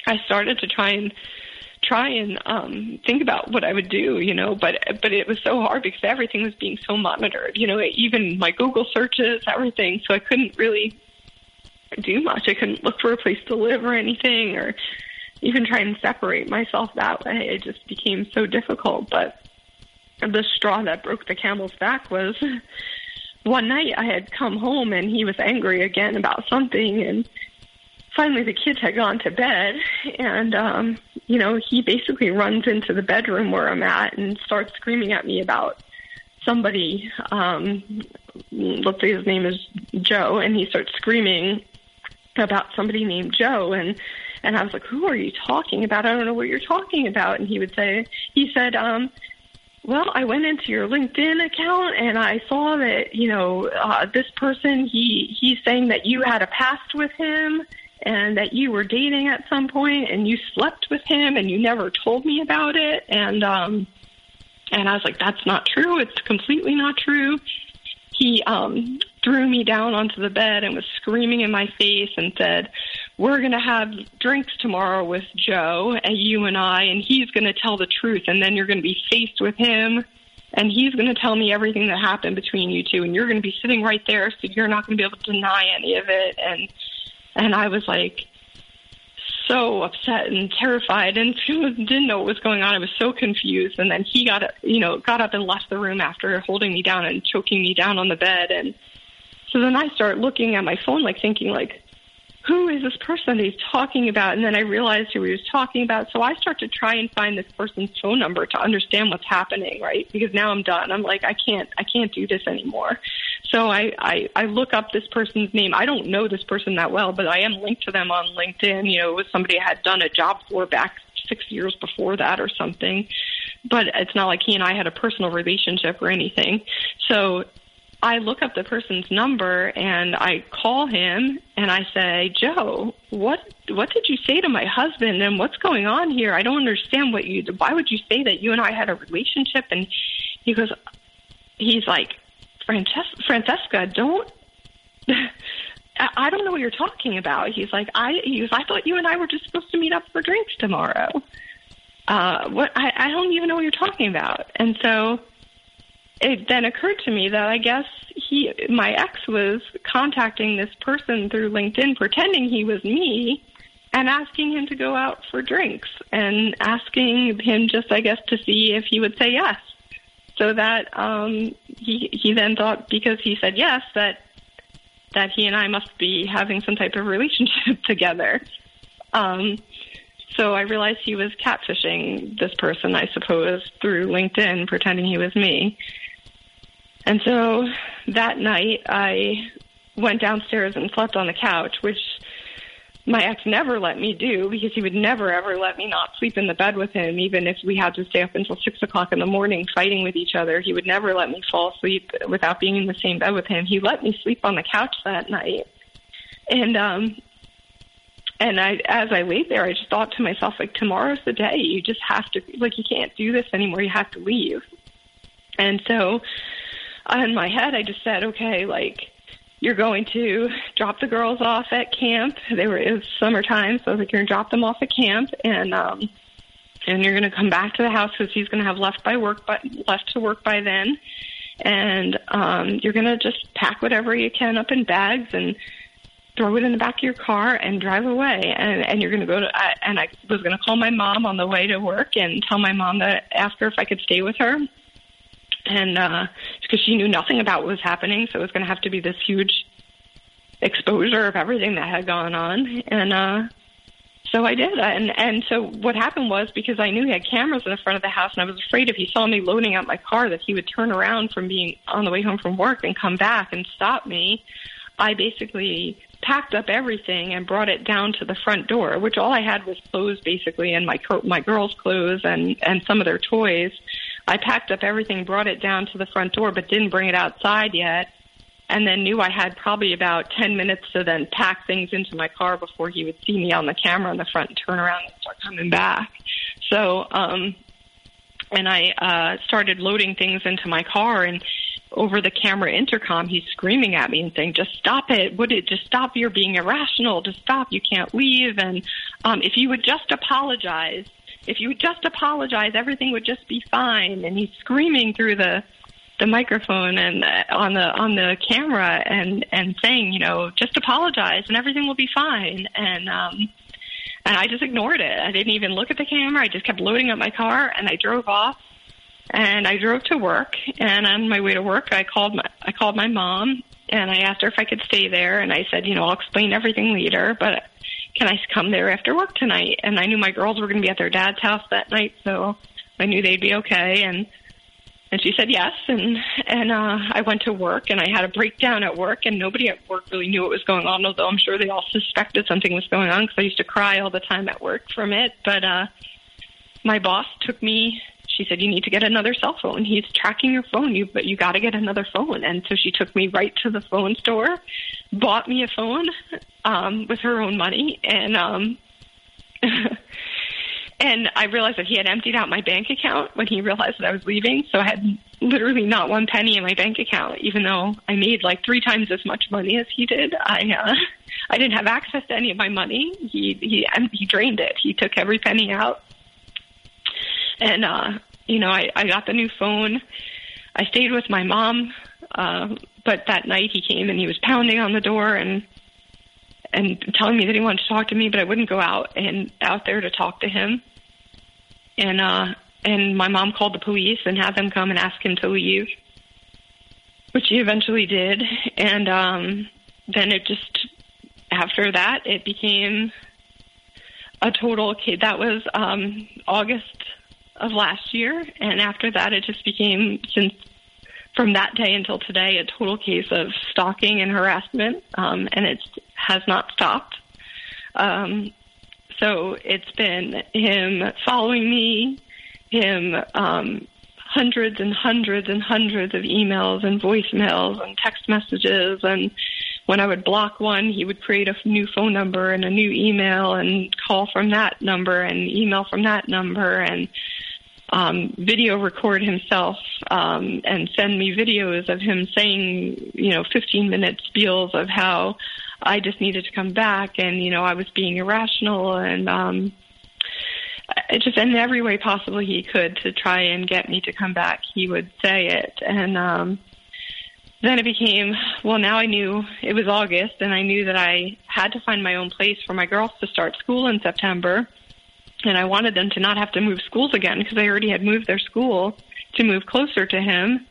[SPEAKER 3] i started to try and try and um think about what I would do, you know, but but it was so hard because everything was being so monitored, you know, even my Google searches, everything. So I couldn't really do much. I couldn't look for a place to live or anything or even try and separate myself that way. It just became so difficult, but the straw that broke the camel's back was one night I had come home and he was angry again about something and finally the kids had gone to bed and um you know he basically runs into the bedroom where i'm at and starts screaming at me about somebody um let's say his name is joe and he starts screaming about somebody named joe and and i was like who are you talking about? I don't know what you're talking about. And he would say he said um well, I went into your LinkedIn account and I saw that, you know, uh, this person, he, he's saying that you had a past with him and that you were dating at some point and you slept with him and you never told me about it and um and I was like that's not true it's completely not true he um threw me down onto the bed and was screaming in my face and said, "We're going to have drinks tomorrow with Joe and you and I, and he's going to tell the truth, and then you're going to be faced with him." And he's going to tell me everything that happened between you two, and you're going to be sitting right there, so you're not going to be able to deny any of it. And and I was like, so upset and terrified and didn't know what was going on. I was so confused. And then he got, you know, got up and left the room after holding me down and choking me down on the bed. And so then I start looking at my phone, like thinking, like, who is this person that he's talking about? And then I realized who he was talking about. So I start to try and find this person's phone number to understand what's happening, right? Because now I'm done. I'm like, I can't, I can't do this anymore. So I, I, I look up this person's name. I don't know this person that well, but I am linked to them on LinkedIn. You know, it was somebody I had done a job for back six years before that or something. But it's not like he and I had a personal relationship or anything. So I look up the person's number and I call him and I say, "Joe, what what did you say to my husband and what's going on here? I don't understand what you why would you say that you and I had a relationship?" And he goes he's like, "Francesca, Francesca, don't I don't know what you're talking about." He's like, "I he goes, I thought you and I were just supposed to meet up for drinks tomorrow." Uh, what I, I don't even know what you're talking about. And so it then occurred to me that I guess he, my ex, was contacting this person through LinkedIn, pretending he was me, and asking him to go out for drinks, and asking him just, I guess, to see if he would say yes. So that um, he he then thought because he said yes that that he and I must be having some type of relationship together. Um, so I realized he was catfishing this person, I suppose, through LinkedIn, pretending he was me. And so that night, I went downstairs and slept on the couch, which my ex never let me do because he would never ever let me not sleep in the bed with him, even if we had to stay up until six o'clock in the morning fighting with each other. He would never let me fall asleep without being in the same bed with him. He let me sleep on the couch that night. And um and I as I laid there I just thought to myself, like, tomorrow's the day. You just have to like you can't do this anymore, you have to leave. And so in my head, I just said, okay, like you're going to drop the girls off at camp. They were it was summertime, so I was like, you're gonna drop them off at camp, and um, and you're gonna come back to the house because he's gonna have left by work, but left to work by then, and um, you're gonna just pack whatever you can up in bags and throw it in the back of your car and drive away. And and you're going to go to I, and I was going to call my mom on the way to work and tell my mom that ask her if I could stay with her and uh, because she knew nothing about what was happening, so it was going to have to be this huge exposure of everything that had gone on, and uh, so I did. And and so what happened was because I knew he had cameras in the front of the house, and I was afraid if he saw me loading out my car that he would turn around from being on the way home from work and come back and stop me. I basically packed up everything and brought it down to the front door, which all I had was clothes basically and my my girls' clothes and and some of their toys. I packed up everything, brought it down to the front door, but didn't bring it outside yet. And then knew I had probably about 10 minutes to then pack things into my car before he would see me on the camera in the front and turn around and start coming back. So, um, and I uh, started loading things into my car and over the camera intercom he's screaming at me and saying just stop it. Would it just stop. You're being irrational. Just stop. You can't leave. And um if you would just apologize if you would just apologize, everything would just be fine. And he's screaming through the the microphone and uh, on the on the camera and and saying, you know, just apologize and everything will be fine. And um, and I just ignored it. I didn't even look at the camera. I just kept loading up my car and I drove off. And I drove to work. And on my way to work, I called my I called my mom and I asked her if I could stay there. And I said, you know, I'll explain everything later, but can I come there after work tonight? And I knew my girls were going to be at their dad's house that night, so I knew they'd be okay. And and she said yes, and and uh, I went to work, and I had a breakdown at work, and nobody at work really knew what was going on, although I'm sure they all suspected something was going on because I used to cry all the time at work from it. But uh, my boss took me she said, "You need to get another cell phone. He's tracking your phone. You but you got to get another phone." And so she took me right to the phone store, bought me a phone um, with her own money, and um, and I realized that he had emptied out my bank account when he realized that I was leaving. So I had literally not one penny in my bank account, even though I made like three times as much money as he did. I uh, I didn't have access to any of my money. He he he drained it. He took every penny out, and uh, you know I I got the new phone. I stayed with my mom, uh, but that night he came and he was pounding on the door and and telling me that he wanted to talk to me, but I wouldn't go out and out there to talk to him. And uh and my mom called the police and had them come and ask him to leave, which he eventually did. And um then it just after that it became a total that was um August of last year and after that it just became since from that day until today a total case of stalking and harassment um and it has not stopped. Um, so it's been him following me, him um, hundreds and hundreds and hundreds of emails and voicemails and text messages. And when I would block one, he would create a new phone number and a new email and call from that number and email from that number and um, video record himself um, and send me videos of him saying, you know, 15 minute spiels of how I just needed to come back, and you know I was being irrational, and um, it just in every way possible he could to try and get me to come back. He would say it, and um, then it became well. Now I knew it was August, and I knew that I had to find my own place for my girls to start school in September, and I wanted them to not have to move schools again because they already had moved their school to move closer to him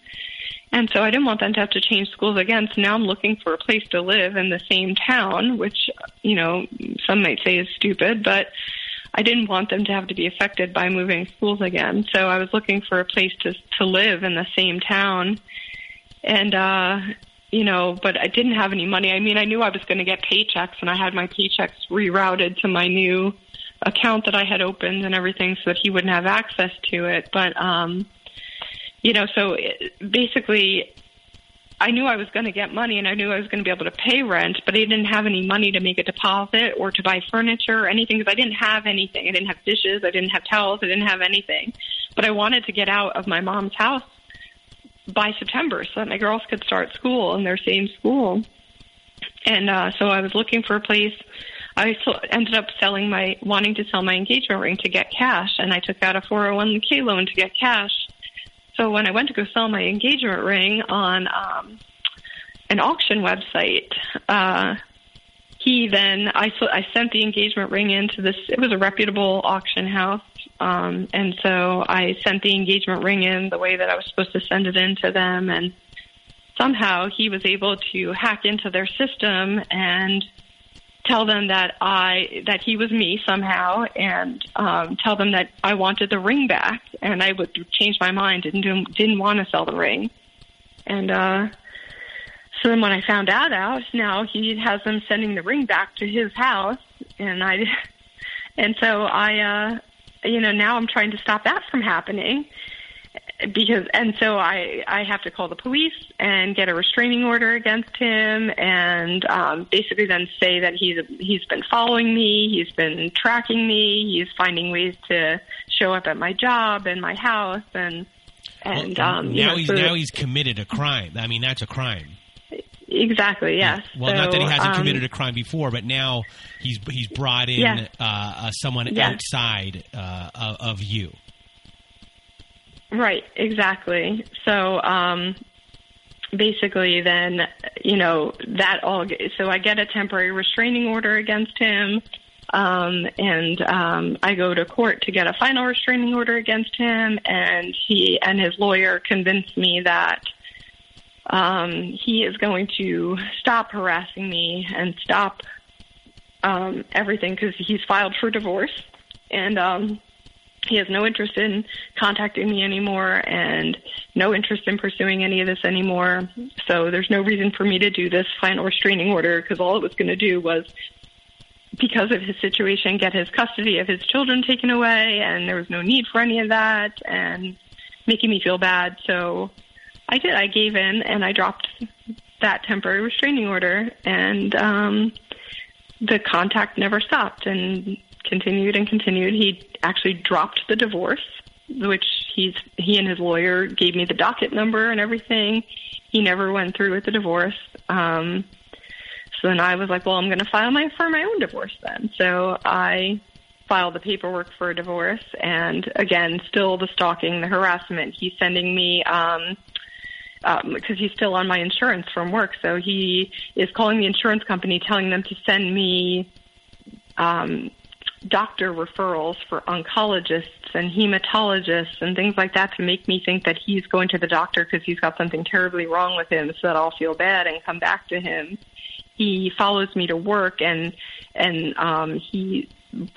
[SPEAKER 3] and so I didn't want them to have to change schools again. So now I'm looking for a place to live in the same town, which, you know, some might say is stupid, but I didn't want them to have to be affected by moving schools again. So I was looking for a place to to live in the same town. And uh you know, but I didn't have any money. I mean, I knew I was going to get paychecks and I had my paychecks rerouted to my new account that I had opened and everything so that he wouldn't have access to it. But um you know, so it, basically, I knew I was going to get money and I knew I was going to be able to pay rent, but I didn't have any money to make a deposit or to buy furniture or anything because I didn't have anything. I didn't have dishes, I didn't have towels, I didn't have anything. But I wanted to get out of my mom's house by September so that my girls could start school in their same school. And uh, so I was looking for a place. I ended up selling my, wanting to sell my engagement ring to get cash, and I took out a 401k loan to get cash so when I went to go sell my engagement ring on um, an auction website, uh, he then I, I sent the engagement ring into this. It was a reputable auction house, um, and so I sent the engagement ring in the way that I was supposed to send it in to them, and somehow he was able to hack into their system and tell them that I that he was me somehow, and um, tell them that I wanted the ring back, and I would change my mind and didn't didn't want to sell the ring, and uh, so then when I found that out, now he has them sending the ring back to his house, and I, and so I, uh, you know, now I'm trying to stop that from happening because and so I I have to call the police and get a restraining order against him and um, basically then say that he's he's been following me, he's been tracking me, he's finding ways to show up at my job and my house and and
[SPEAKER 1] well,
[SPEAKER 3] um,
[SPEAKER 1] now
[SPEAKER 3] know,
[SPEAKER 1] he's
[SPEAKER 3] so
[SPEAKER 1] now he's committed a crime. I mean that's a crime.
[SPEAKER 3] Exactly. Yes.
[SPEAKER 1] Well,
[SPEAKER 3] so,
[SPEAKER 1] not that he hasn't
[SPEAKER 3] um,
[SPEAKER 1] committed a crime before, but now he's he's brought in
[SPEAKER 3] Yes.
[SPEAKER 1] uh, uh, someone
[SPEAKER 3] Yes.
[SPEAKER 1] outside uh, of, of you.
[SPEAKER 3] Right, exactly. So um basically then you know that all so I get a temporary restraining order against him um and um I go to court to get a final restraining order against him and he and his lawyer convince me that um he is going to stop harassing me and stop um everything cuz he's filed for divorce and um he has no interest in contacting me anymore and no interest in pursuing any of this anymore. So there's no reason for me to do this final restraining order because all it was going to do was because of his situation get his custody of his children taken away and there was no need for any of that and making me feel bad. So I did. I gave in and I dropped that temporary restraining order and um the contact never stopped and continued and continued. He actually dropped the divorce, which he's he and his lawyer gave me the docket number and everything. He never went through with the divorce. Um, so then I was like, well, I'm going to file my for my own divorce then. So I filed the paperwork for a divorce, and again, still the stalking, the harassment. He's sending me. Um, um, because he's still on my insurance from work. So he is calling the insurance company, telling them to send me um, doctor referrals for oncologists and hematologists and things like that to make me think that he's going to the doctor because he's got something terribly wrong with him so that I'll feel bad and come back to him. He follows me to work and and um he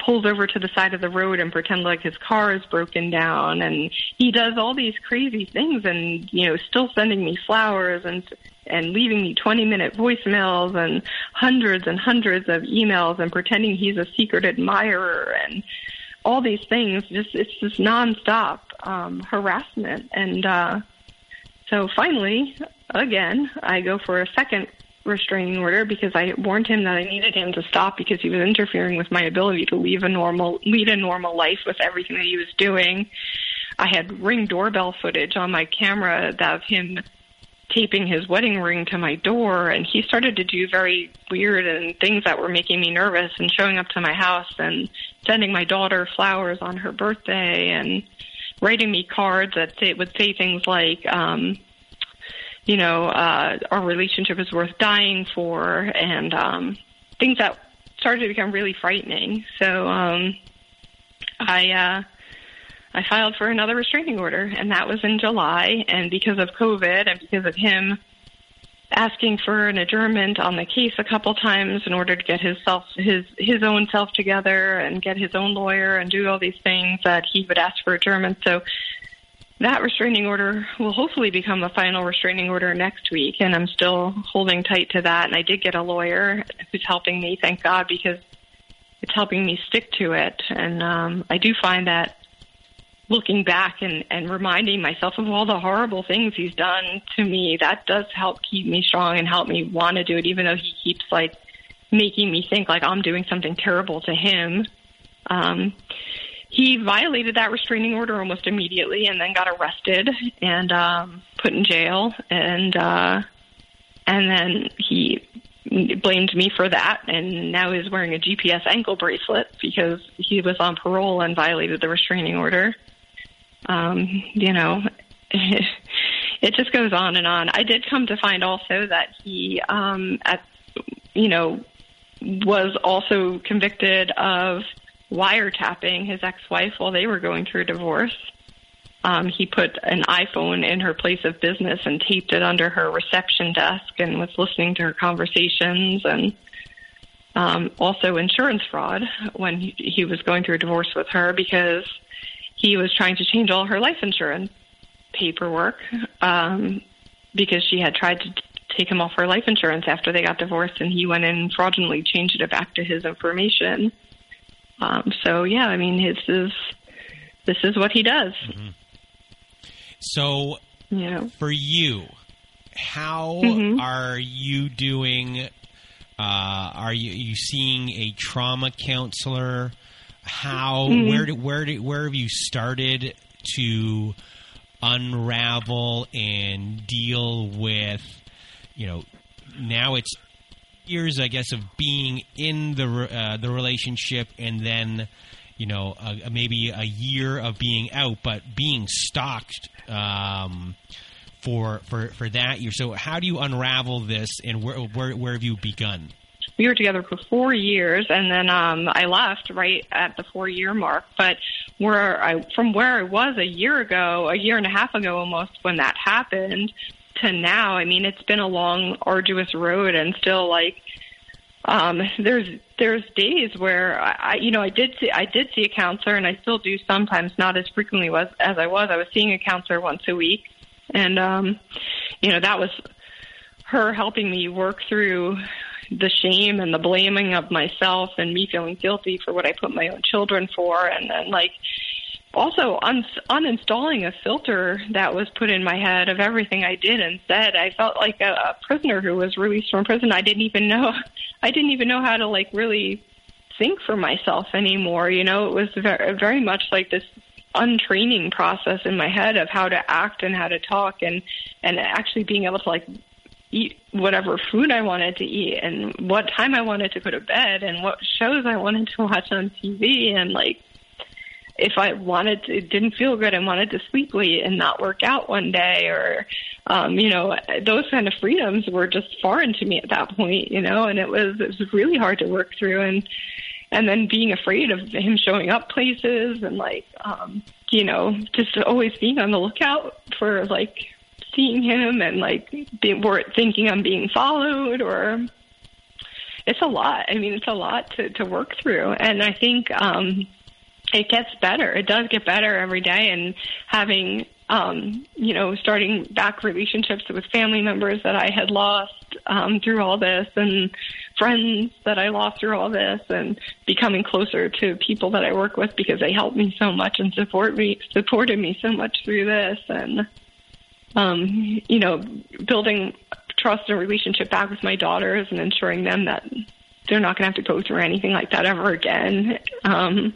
[SPEAKER 3] pulls over to the side of the road and pretend like his car is broken down. And he does all these crazy things and you know still sending me flowers and and leaving me 20 minute voicemails and hundreds and hundreds of emails and pretending he's a secret admirer and all these things. Just it's just nonstop um harassment. And uh so finally again I go for a second restraining order because I warned him that I needed him to stop because he was interfering with my ability to leave a normal lead a normal life with everything that he was doing. I had ring doorbell footage on my camera of him taping his wedding ring to my door and he started to do very weird and things that were making me nervous and showing up to my house and sending my daughter flowers on her birthday and writing me cards that say, would say things like um you know, uh, our relationship is worth dying for, and um, things that started to become really frightening. So um, I uh, I filed for another restraining order, and that was in July. And because of COVID, and because of him asking for an adjournment on the case a couple times in order to get his self his his own self together and get his own lawyer and do all these things that he would ask for adjournment. So that restraining order will hopefully become a final restraining order next week, and I'm still holding tight to that. And I did get a lawyer who's helping me, thank God, because it's helping me stick to it. And um, I do find that looking back and, and reminding myself of all the horrible things he's done to me, that does help keep me strong and help me want to do it, even though he keeps like making me think like I'm doing something terrible to him. Um, he violated that restraining order almost immediately and then got arrested and um put in jail and uh and then he blamed me for that and now he's wearing a GPS ankle bracelet because he was on parole and violated the restraining order. Um, you know, it just goes on and on. I did come to find also that he um at you know was also convicted of wiretapping his ex-wife while they were going through a divorce. Um, he put an iPhone in her place of business and taped it under her reception desk and was listening to her conversations and um, also insurance fraud when he, he was going through a divorce with her because he was trying to change all her life insurance paperwork um, because she had tried to take him off her life insurance after they got divorced and he went in and fraudulently changed it back to his information. Um, so yeah, I mean, this is this is what he does.
[SPEAKER 1] Mm-hmm. So,
[SPEAKER 3] yeah.
[SPEAKER 1] for you, how
[SPEAKER 3] Mhm.
[SPEAKER 1] are you doing? Uh, are you, you seeing a trauma counselor? How
[SPEAKER 3] Mhm.
[SPEAKER 1] where do, where do, where have you started to unravel and deal with? You know, now it's years, I guess, of being in the uh, the relationship, and then you know uh, maybe a year of being out, but being stalked um, for for for that year. So, how do you unravel this, and where where, where have you begun?
[SPEAKER 3] we were together for four years and then um I left right at the four year mark. But where I from where I was a year ago, a year and a half ago almost when that happened to now, I mean it's been a long, arduous road and still like um there's there's days where I, you know I did see I did see a counselor and I still do sometimes not as frequently was as I was. I was seeing a counselor once a week and um you know that was her helping me work through the shame and the blaming of myself and me feeling guilty for what I put my own children for and then like also un- uninstalling a filter that was put in my head of everything I did and said. I felt like a, a prisoner who was released from prison. I didn't even know I didn't even know how to like really think for myself anymore. You know, it was very, very much like this untraining process in my head of how to act and how to talk and and actually being able to like eat whatever food I wanted to eat and what time I wanted to go to bed and what shows I wanted to watch on TV and like if I wanted to, it didn't feel good and wanted to sleep late and not work out one day or, um, you know, those kind of freedoms were just foreign to me at that point, you know, and it was, it was really hard to work through and, and then being afraid of him showing up places and like, um, you know, just always being on the lookout for like seeing him and like being, thinking I'm being followed or, it's a lot. I mean, it's a lot to, to work through. And I think, um, it gets better. It does get better every day. And having, um, you know, starting back relationships with family members that I had lost um, through all this, and friends that I lost through all this, and becoming closer to people that I work with because they helped me so much and support me, supported me so much through this, and um, you know, building trust and relationship back with my daughters and ensuring them that they're not going to have to go through anything like that ever again. Um,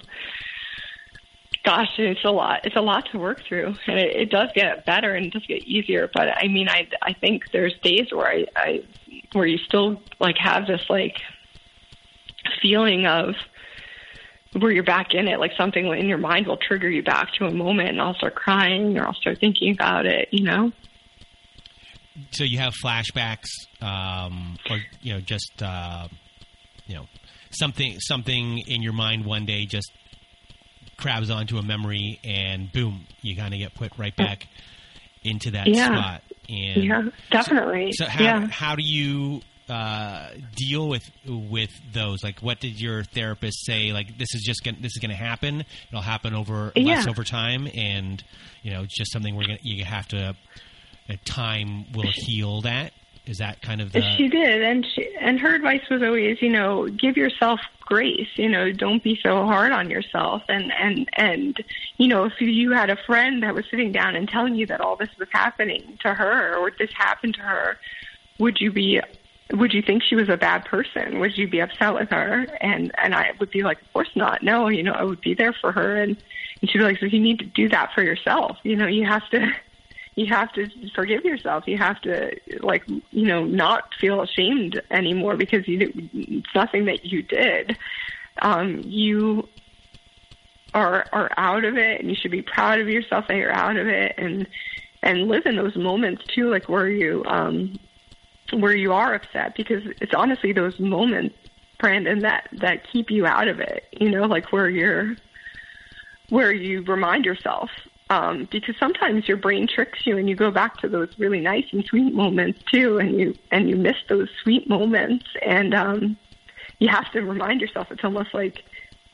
[SPEAKER 3] gosh, it's a lot. It's a lot to work through, and it, it does get better and it does get easier. But I mean, I I think there's days where I, I where you still like have this like feeling of where you're back in it, like something in your mind will trigger you back to a moment, and I'll start crying or I'll start thinking about it. You know.
[SPEAKER 1] So you have flashbacks, um, or you know, just uh, you know, something something in your mind one day just crabs onto a memory, and boom, you kind of get put right back into that
[SPEAKER 3] yeah.
[SPEAKER 1] spot. And
[SPEAKER 3] yeah, definitely.
[SPEAKER 1] So, so how
[SPEAKER 3] yeah.
[SPEAKER 1] how do you uh, deal with with those? Like, what did your therapist say? Like, this is just gonna, this is going to happen. It'll happen over
[SPEAKER 3] yeah.
[SPEAKER 1] less over time, and you know, it's just something we're gonna you have to. Uh, time will heal that. Is that kind of the?
[SPEAKER 3] She did, and she and her advice was always, you know, give yourself grace. You know, don't be so hard on yourself. And and and you know, if you had a friend that was sitting down and telling you that all this was happening to her or this happened to her, would you be would you think she was a bad person? Would you be upset with her? And and I would be like, of course not. No, you know, I would be there for her. And and she'd be like, so you need to do that for yourself. You know, you have to you have to forgive yourself. You have to like you know not feel ashamed anymore because you it's nothing that you did. Um, you are are out of it, and you should be proud of yourself that you're out of it, and and live in those moments too, like where you um, where you are upset because it's honestly those moments, Brandon, that that keep you out of it. You know, like where you're where you remind yourself um, because sometimes your brain tricks you and you go back to those really nice and sweet moments too, and you and you miss those sweet moments, and um, you have to remind yourself. It's almost like,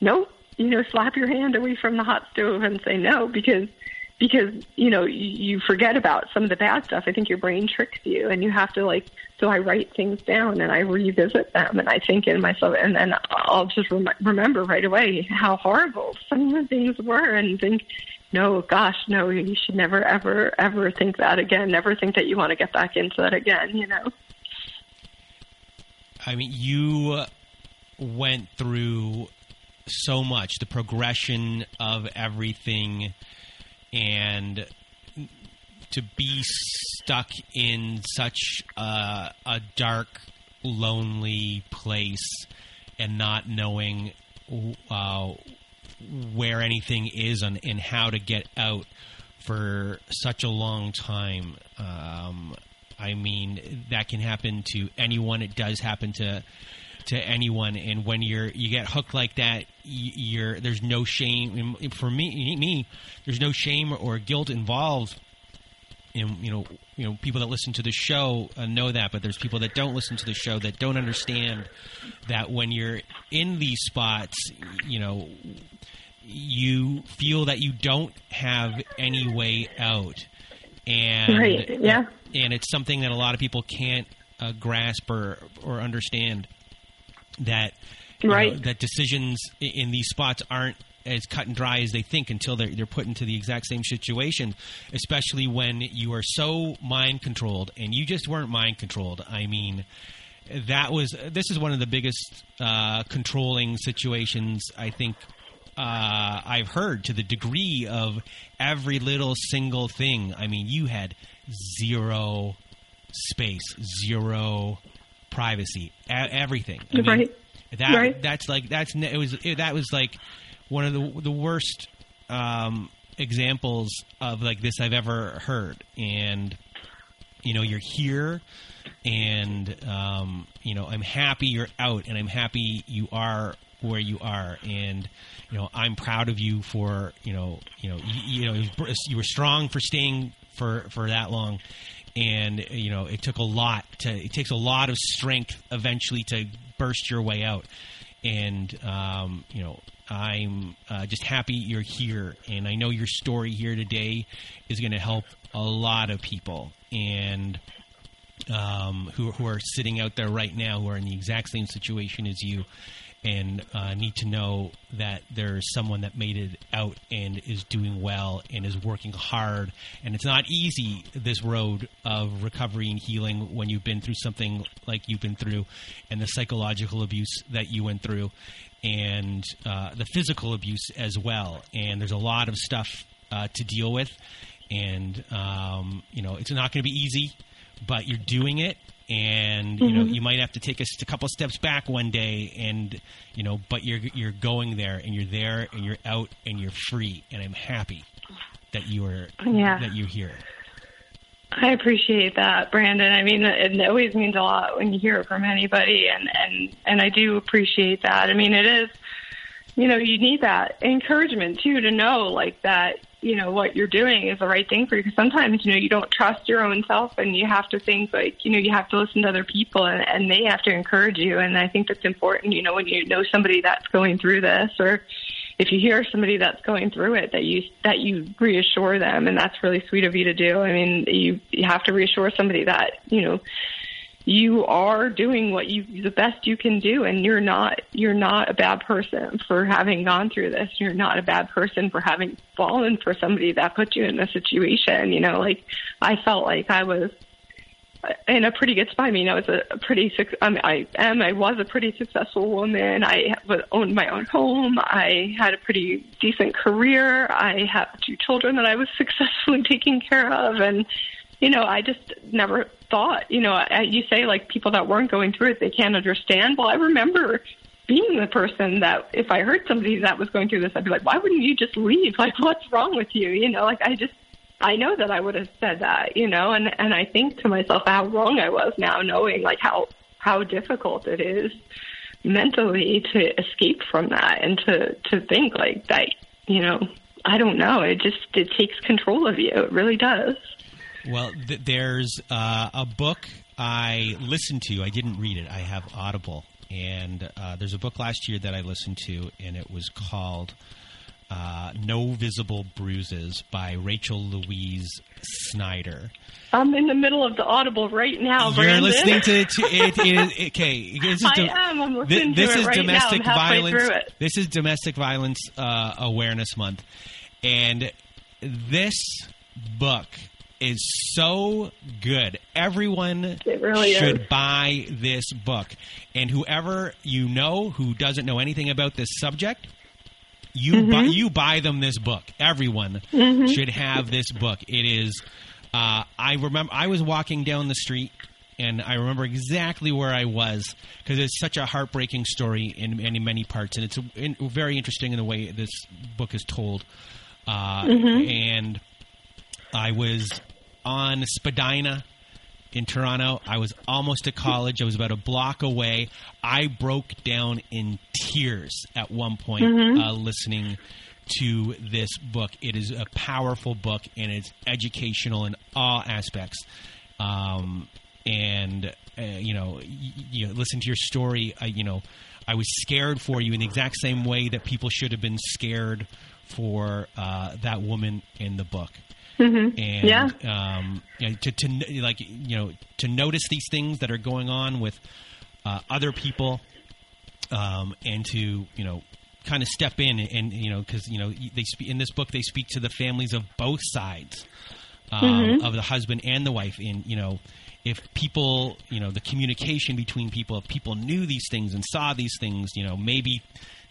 [SPEAKER 3] no, you know, slap your hand away from the hot stove and say no, because because you know you, forget about some of the bad stuff. I think your brain tricks you, and you have to like. So I write things down and I revisit them, and I think in myself, and then I'll just rem- remember right away how horrible some of the things were, and think, no, gosh, no, you should never, ever, ever think that again. Never think that you want to get back into that again. You know.
[SPEAKER 1] I mean, you went through so much the progression of everything and to be stuck in such a, a dark, lonely place and not knowing uh, where anything is and, how to get out for such a long time. Um, I mean, that can happen to anyone. It does happen to to anyone. And when you're you get hooked like that, you're there's no shame for me. Me, there's no shame or guilt involved. And you know, you know, people that listen to the show uh, know that, but there's people that don't listen to the show that don't understand that when you're in these spots, you know, you feel that you don't have any way out, and
[SPEAKER 3] right, yeah,
[SPEAKER 1] and it's something that a lot of people can't uh, grasp or or understand that
[SPEAKER 3] right
[SPEAKER 1] know, that decisions in these spots aren't as cut and dry as they think until they're, they're put into the exact same situation, especially when you are so mind controlled and you just weren't mind controlled. I mean, that was this is one of the biggest uh, controlling situations I think uh, I've heard to the degree of every little single thing. I mean, you had zero space, zero privacy, e- everything. I mean,
[SPEAKER 3] Right.
[SPEAKER 1] That
[SPEAKER 3] Right.
[SPEAKER 1] that's like that's it was it, that was like one of the the worst um, examples of like this I've ever heard, and you know you're here and um, you know i'm happy you're out and i'm happy you are where you are. And you know i'm proud of you for you know you know you, you know you were strong for staying for for that long. And you know it took a lot to it takes a lot of strength eventually to burst your way out. And um, you know i'm uh, just happy you're here. And i know your story here today is going to help a lot of people. And um, who, who are sitting out there right now who are in the exact same situation as you and uh, need to know that there's someone that made it out and is doing well and is working hard. And it's not easy, this road of recovery and healing when you've been through something like you've been through and the psychological abuse that you went through and uh, the physical abuse as well. And there's a lot of stuff uh, to deal with. And, um, you know, it's not going to be easy but you're doing it and you know you might have to take a couple steps back one day and you know but you're you're going there and you're there and you're out and you're free and I'm happy that you are
[SPEAKER 3] Yeah.
[SPEAKER 1] that you're here.
[SPEAKER 3] I appreciate that, Brandon. I mean, it always means a lot when you hear it from anybody, and and and I do appreciate that. I mean, it is, you know, you need that encouragement too to know like that, you know, what you're doing is the right thing for you. Because sometimes, you know, you don't trust your own self, and you have to think like, you know, you have to listen to other people, and, and they have to encourage you. And I think that's important. You know, when you know somebody that's going through this, or if you hear somebody that's going through it that you that you reassure them and that's really sweet of you to do. I mean you you have to reassure somebody that you know you are doing what you the best you can do and you're not you're not a bad person for having gone through this. You're not a bad person for having fallen for somebody that put you in this situation you know like i felt like i was in a pretty good spot. I mean, I was a, pretty, I, mean, I am, I was a pretty successful woman. I owned my own home. I had a pretty decent career. I have two children that I was successfully taking care of. And, you know, I just never thought, you know, you say like people that weren't going through it, they can't understand. Well, I remember being the person that if I heard somebody that was going through this, I'd be like, why wouldn't you just leave? Like, what's wrong with you? You know, like I just, I know that I would have said that, you know, and and I think to myself how wrong I was now, knowing like how how difficult it is mentally to escape from that and to to think like that, you know. I don't know. It just it takes control of you. It really does.
[SPEAKER 1] Well, th- there's uh, a book I listened to. I didn't read it. I have Audible, and uh, there's a book last year that I listened to, and it was called uh, "No Visible Bruises" by Rachel Louise Snyder.
[SPEAKER 3] I'm in the middle of the audible right now,
[SPEAKER 1] You're listening to, to it, it is okay. This is
[SPEAKER 3] I
[SPEAKER 1] do-
[SPEAKER 3] am. I'm listening to
[SPEAKER 1] this
[SPEAKER 3] it
[SPEAKER 1] is
[SPEAKER 3] right
[SPEAKER 1] domestic violence.
[SPEAKER 3] it.
[SPEAKER 1] This is domestic violence uh, awareness month, and this book is so good. Everyone
[SPEAKER 3] really
[SPEAKER 1] should
[SPEAKER 3] is.
[SPEAKER 1] buy this book, and whoever you know who doesn't know anything about this subject. You
[SPEAKER 3] Mm-hmm.
[SPEAKER 1] buy, you buy them this book. Everyone should have this book. It is. Uh, I remember I was walking down the street, and I remember exactly where I was because it's such a heartbreaking story in many many parts, and it's in, very interesting in the way this book is told. Uh, And I was on Spadina in Toronto. I was almost at college. I was about a block away. I broke down in tears at one point uh, listening to this book. It is a powerful book and it's educational in all aspects. Um, and uh, you know, you know, listen to your story. I, you know, I was scared for you in the exact same way that people should have been scared for uh, that woman in the book and
[SPEAKER 3] Yeah.
[SPEAKER 1] um, you know, to, to like you know to notice these things that are going on with uh, other people, um, and to you know kind of step in and, you know because you know they in this book they speak to the families of both sides um, of the husband and the wife, and you know if people, you know, the communication between people, if people knew these things and saw these things, you know, maybe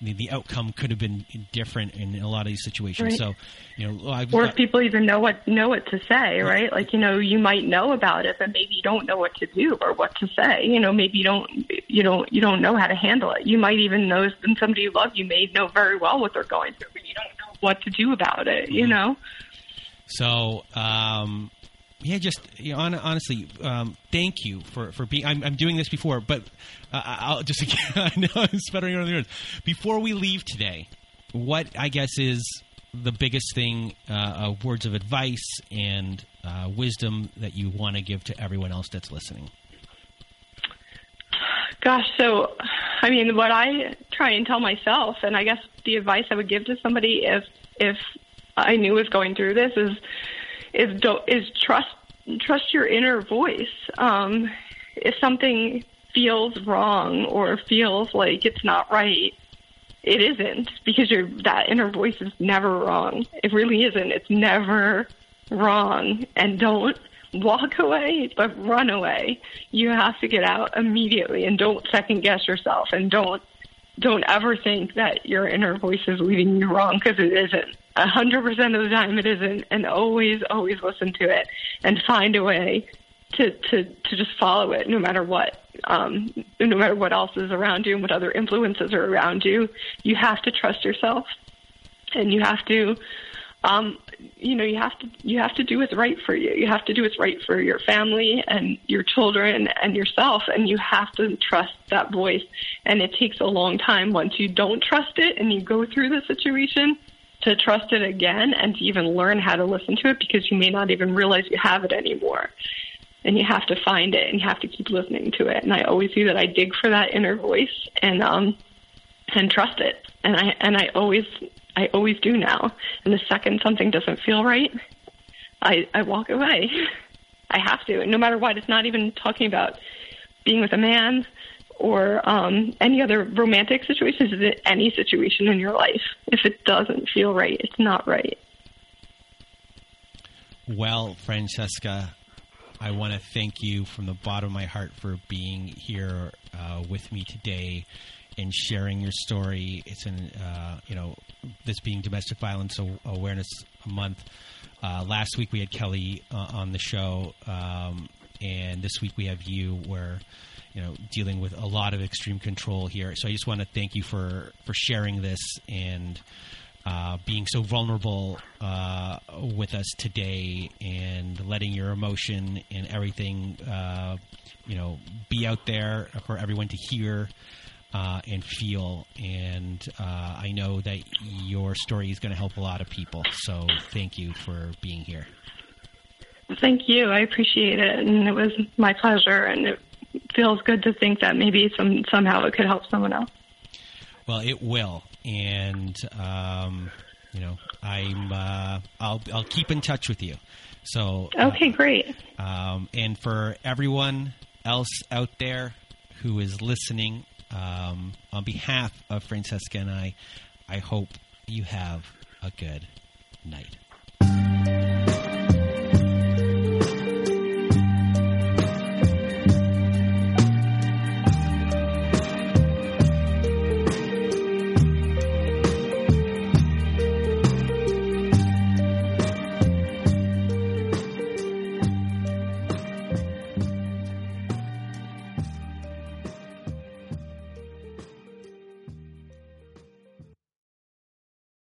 [SPEAKER 1] the, the outcome could have been different in a lot of these situations.
[SPEAKER 3] Right.
[SPEAKER 1] So, you know, I've,
[SPEAKER 3] or if people even know what know what to say, right? Like you know, you might know about it, but maybe you don't know what to do or what to say. You know, maybe you don't you don't you don't know how to handle it. You might even know somebody you love you may know very well what they're going through, but you don't know what to do about it. You
[SPEAKER 1] Mhm.
[SPEAKER 3] know.
[SPEAKER 1] So, um, yeah, just you know, honestly, um, thank you for for being. I'm, I'm doing this before, but uh, I'll just again, I know I'm sputtering on the words. Before we leave today, what I guess is the biggest thing, uh, uh, words of advice and uh, wisdom that you want to give to everyone else that's listening.
[SPEAKER 3] Gosh, so I mean, what I try and tell myself, and I guess the advice I would give to somebody if if I knew was going through this is is is trust trust your inner voice. Um, if something feels wrong or feels like it's not right, it isn't because your that inner voice is never wrong. It really isn't. It's never wrong. And don't walk away, but run away. You have to get out immediately and don't second guess yourself and don't don't ever think that your inner voice is leading you wrong because it isn't. A hundred percent of the time it isn't, and always, always listen to it and find a way to to to just follow it, no matter what, um, no matter what else is around you and what other influences are around you. You have to trust yourself, and you have to, um, you know, you have to you have to do what's right for you. You have to do what's right for your family and your children and yourself, and you have to trust that voice. And it takes a long time once you don't trust it and you go through the situation to trust it again and to even learn how to listen to it because you may not even realize you have it anymore. And you have to find it and you have to keep listening to it. And I always do that. I dig for that inner voice and um and trust it. And I and I always I always do now. And the second something doesn't feel right, I I walk away. I have to. No matter what, it's not even talking about being with a man or um, any other romantic situations, is it any situation in your life. If it doesn't feel right, it's not right.
[SPEAKER 1] Well, Francesca, I want to thank you from the bottom of my heart for being here uh, with me today and sharing your story. It's in uh, you know, this being Domestic Violence Awareness Month. Uh, last week we had Kelly uh, on the show, um, and this week we have you, where you know dealing with a lot of extreme control here. So I just want to thank you for for sharing this and uh, being so vulnerable uh, with us today and letting your emotion and everything, uh, you know, be out there for everyone to hear uh, and feel. And uh, I know that your story is going to help a lot of people. So thank you for being here.
[SPEAKER 3] Thank you. I appreciate it, and it was my pleasure. And it feels good to think that maybe some somehow it could help someone else.
[SPEAKER 1] Well, it will, and um, you know, I'm. Uh, I'll I'll keep in touch with you. So
[SPEAKER 3] Okay, great.
[SPEAKER 1] um, and for everyone else out there who is listening, um, on behalf of Francesca and I, I hope you have a good night.